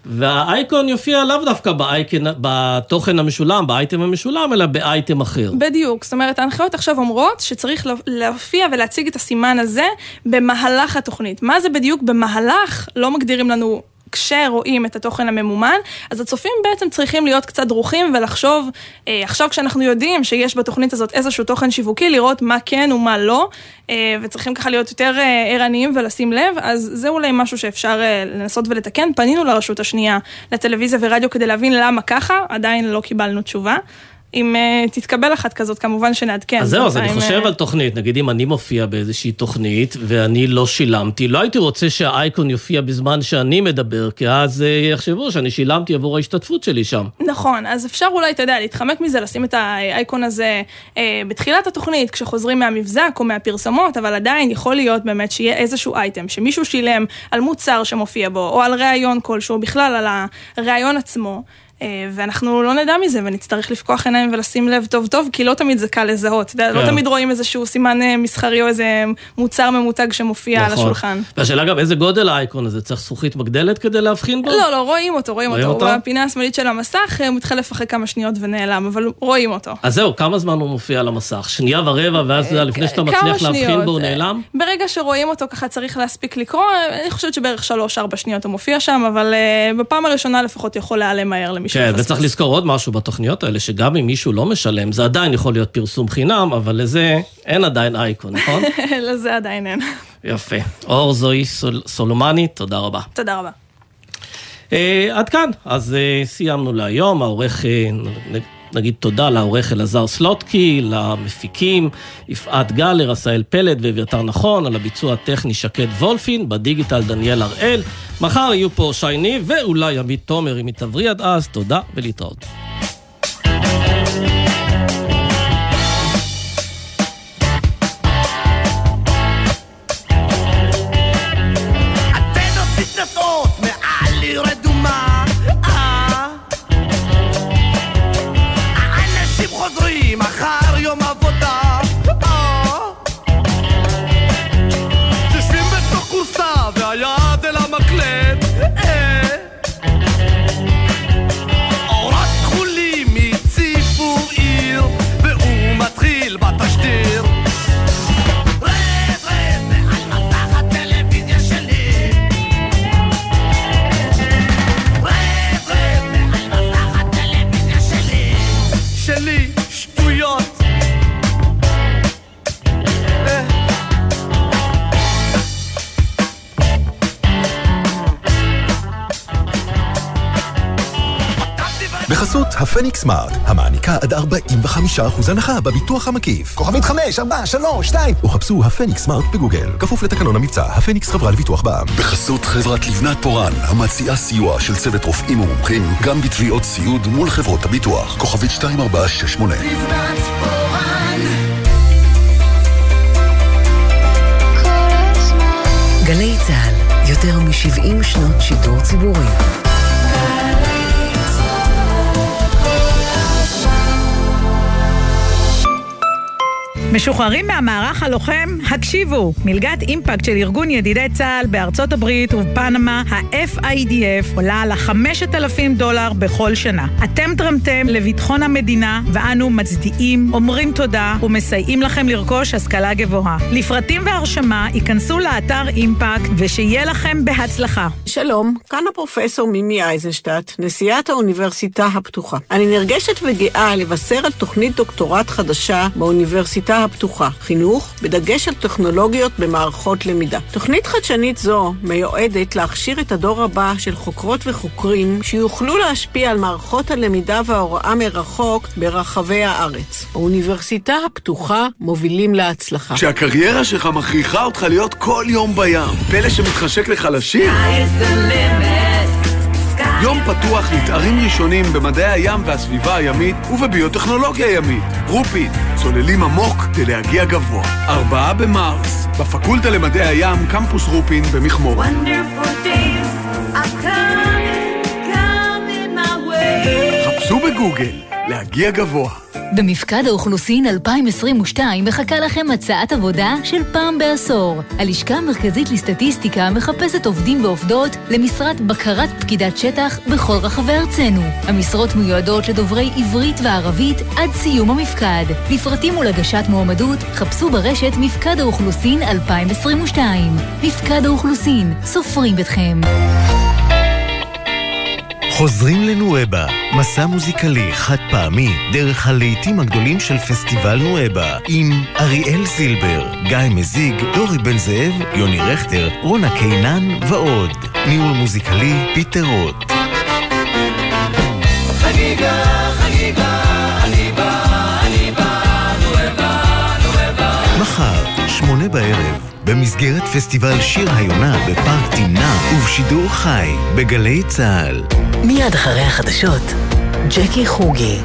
והאייקון יופיע לאו דווקא באייקן, בתוכן המשולם, באייטם המשולם, אלא באייטם אחר. בדיוק, זאת אומרת, ההנחיות עכשיו אומרות שצריך להופיע ולהציג את הסימן הזה במהלך התוכנית. מה זה בדיוק במהלך? לא מגדירים לנו כשרואים את התוכן הממומן, אז הצופים בעצם צריכים להיות קצת דרוכים ולחשוב, אה, עכשיו כשאנחנו יודעים שיש בתוכנית הזאת איזשהו תוכן שיווקי, לראות מה כן ומה לא, אה, וצריכים ככה להיות יותר אה, ערניים ולשים לב, אז זה אולי משהו שאפשר אה, לנסות ולתקן. פנינו לרשות השנייה, לטלוויזיה ורדיו כדי להבין למה ככה, עדיין לא קיבלנו תשובה. אם uh, תתקבל אחת כזאת, כמובן שנעדכן. אז זהו, אז אני חושב uh... על תוכנית, נגיד אם אני מופיע באיזושהי תוכנית ואני לא שילמתי, לא הייתי רוצה שהאייקון יופיע בזמן שאני מדבר, כי אז uh, יחשבו שאני שילמתי עבור ההשתתפות שלי שם. נכון, אז אפשר אולי, אתה יודע, להתחמק מזה, לשים את האייקון הזה uh, בתחילת התוכנית, כשחוזרים מהמבזק או מהפרסומות, אבל עדיין יכול להיות באמת שיהיה איזשהו אייטם, שמישהו שילם על מוצר שמופיע בו, או על ראיון כלשהו, בכלל על הראיון עצמו. אה, ואנחנו לא נדע מזה ונצטרך לפקוח עיניים ולשים לב טוב טוב, כי לא תמיד זה קל לזהות. לא כן. לא תמיד רואים איזשהו סימן אה, מסחרי או איזה מוצר ממותג שמופיע נכון. על השולחן. והשאלה גם איזה גודל האייקון הזה, צריך זכוכית מגדלת כדי להבחין בו? לא, לא, רואים אותו, רואים, רואים אותו. אותו. בפינה השמאלית של המסך, אה, הוא מתחלף אחרי כמה שניות ונעלם, אבל רואים אותו. אז זהו, כמה זמן הוא מופיע על המסך? שנייה ורבע, ואז לפני שאתה מצליח להבחין בו הוא נעלם? ברגע שרואים אותו ככה צריך להספיק לקרוא, אני חושבת שבערך 3-4 שניות הוא מופיע שם, אבל בפעם הראשונה לפחות יכול להיעלם מהר למי כן, וצריך לזכור עוד משהו בתוכניות האלה, שגם אם מישהו לא משלם, זה עדיין יכול להיות פרסום חינם, אבל לזה אין עדיין אייקון, נכון? [laughs] לזה עדיין אין. יפה. אור זוהי סול, סולומני, תודה רבה. תודה רבה. Uh, עד כאן, אז uh, סיימנו להיום, העורך, uh, נגיד תודה לעורך אלעזר סלוטקי, למפיקים, יפעת גלר, עשאל פלד ואביתר נכון, על הביצוע הטכני שקד וולפין, בדיגיטל דניאל הראל. מחר יהיו פה שי ניב ואולי עמית תומר אם היא תבריא עד אז, תודה ולהתראות. הנחה בביטוח המקיף. כוכבית 5, 4, 3, 2. או חפשו הפניקס סמארט בגוגל, כפוף לתקנון המבצע, הפניקס חברה לביטוח בע"מ. בחסות חברת לבנת פורן, המציעה סיוע של צוות רופאים ומומחים, גם בתביעות סיעוד מול חברות הביטוח. כוכבית 2468. לבנת פורן גלי צה"ל, יותר מ-70 שנות שידור ציבורי. משוחררים מהמערך הלוחם, הקשיבו. מלגת אימפקט של ארגון ידידי צה"ל בארצות הברית ובפנמה, ה-FIDF, עולה על ה-5,000 דולר בכל שנה. אתם תרמתם לביטחון המדינה, ואנו מצדיעים, אומרים תודה ומסייעים לכם לרכוש השכלה גבוהה. לפרטים והרשמה, ייכנסו לאתר אימפקט, ושיהיה לכם בהצלחה. שלום, כאן הפרופסור מימי אייזנשטט, נשיאת האוניברסיטה הפתוחה. אני נרגשת וגאה לבשר על תוכנית דוקטורט חדשה באוניברסיטה הפתוחה, חינוך, בדגש על טכנולוגיות במערכות למידה. תוכנית חדשנית זו מיועדת להכשיר את הדור הבא של חוקרות וחוקרים שיוכלו להשפיע על מערכות הלמידה וההוראה מרחוק ברחבי הארץ. באוניברסיטה הפתוחה מובילים להצלחה. כשהקריירה שלך מכריחה אותך להיות כל יום בים, פלא שמתחשק לחלשים? יום פתוח לתארים ראשונים במדעי הים והסביבה הימית ובביוטכנולוגיה ימית. רופין, צוללים עמוק כדי להגיע גבוה. ארבעה במרס, בפקולטה למדעי הים, קמפוס רופין במכמורת. חפשו בגוגל, להגיע גבוה. במפקד האוכלוסין 2022 מחכה לכם הצעת עבודה של פעם בעשור. הלשכה המרכזית לסטטיסטיקה מחפשת עובדים ועובדות למשרת בקרת פקידת שטח בכל רחבי ארצנו. המשרות מיועדות לדוברי עברית וערבית עד סיום המפקד. לפרטים ולהגשת מועמדות חפשו ברשת מפקד האוכלוסין 2022. מפקד האוכלוסין, סופרים אתכם. חוזרים לנואבה, מסע מוזיקלי חד פעמי דרך הלהיטים הגדולים של פסטיבל נואבה עם אריאל זילבר, גיא מזיג, דורי בן זאב, יוני רכטר, רונה קינן ועוד. ניהול מוזיקלי פיטר רוט. חגיגה, חגיגה, אני בא, אני בא, נואבה, נואבה. מחר, שמונה בערב, במסגרת פסטיבל שיר היונה בפארק תמנע ובשידור חי בגלי צה"ל. מיד אחרי החדשות, ג'קי חוגי.